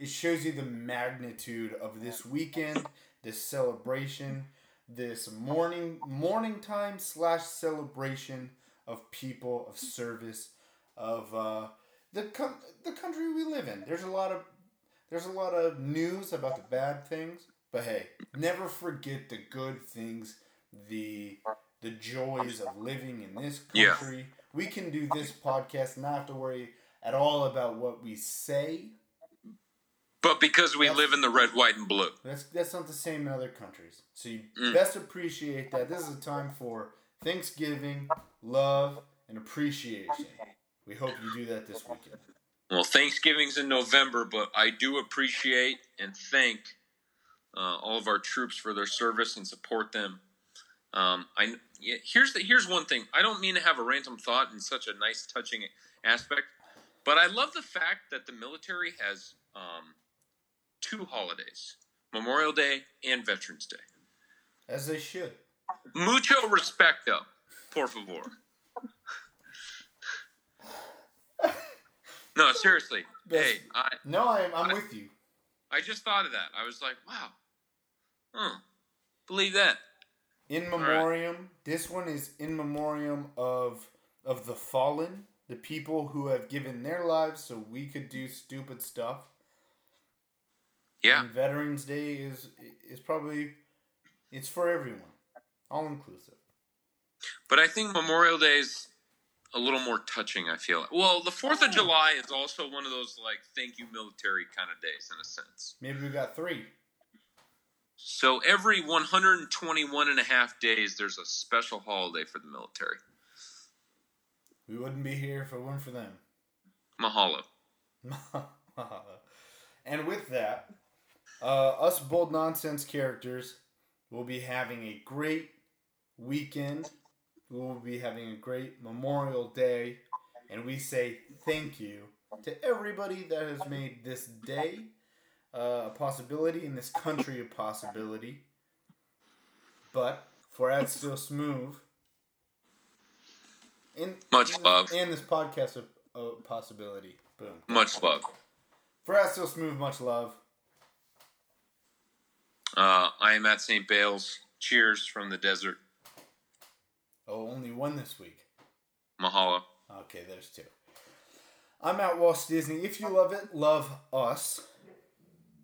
it shows you the magnitude of this weekend, this celebration, this morning morning time slash celebration of people of service of uh, the com- the country we live in. There's a lot of there's a lot of news about the bad things, but hey, never forget the good things, the the joys of living in this Yeah. country. We can do this podcast and not have to worry at all about what we say. But because we live in the red, white, and blue. That's that's not the same in other countries. So you Mm. best appreciate that. This is a time for Thanksgiving, love, and appreciation. We hope you do that this weekend. Well, Thanksgiving's in November, but I do appreciate and thank uh, all of our troops for their service and support them. Um, I yeah, here's the here's one thing. I don't mean to have a random thought in such a nice, touching aspect, but I love the fact that the military has um, two holidays: Memorial Day and Veterans Day. As they should. Mucho respecto, por favor. No, seriously. Hey, I, No, I'm, I'm with you. I just thought of that. I was like, wow. Huh. Believe that. In memoriam, this one is in memoriam of of the fallen, the people who have given their lives so we could do stupid stuff. Yeah. And Veterans Day is is probably it's for everyone, all inclusive. But I think Memorial Day is a little more touching, I feel. Well, the 4th of July is also one of those, like, thank you military kind of days, in a sense. Maybe we got three. So every 121 and a half days, there's a special holiday for the military. We wouldn't be here if it weren't for them. Mahalo. Mahalo. And with that, uh, us bold nonsense characters will be having a great weekend. We will be having a great Memorial Day, and we say thank you to everybody that has made this day uh, a possibility in this country a possibility. But for Ad Still Smooth, in, Much in- love. and this podcast a, a possibility. Boom. Much love. For Ad Still Smooth, much love. Uh, I am at St. Bale's. Cheers from the desert. Oh, only one this week. Mahalo. Okay, there's two. I'm at Walt Disney. If you love it, love us.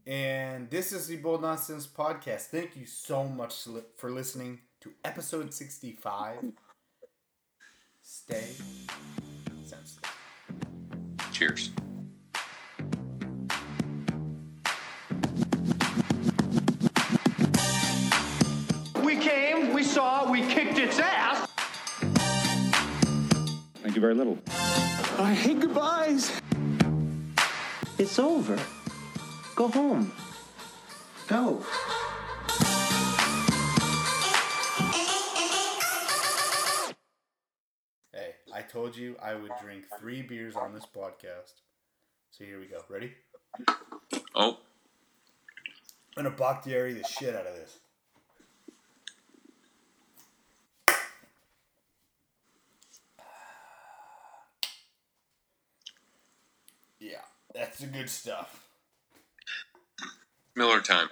And this is the Bold Nonsense Podcast. Thank you so much for listening to episode 65. Stay sensitive. Cheers. We came, we saw, we kicked its ass. Thank you very little. I hate goodbyes. It's over. Go home. Go. Hey, I told you I would drink three beers on this podcast. So here we go. Ready? Oh. I'm gonna Bakhtiari the shit out of this. Yeah, that's the good stuff. Miller time.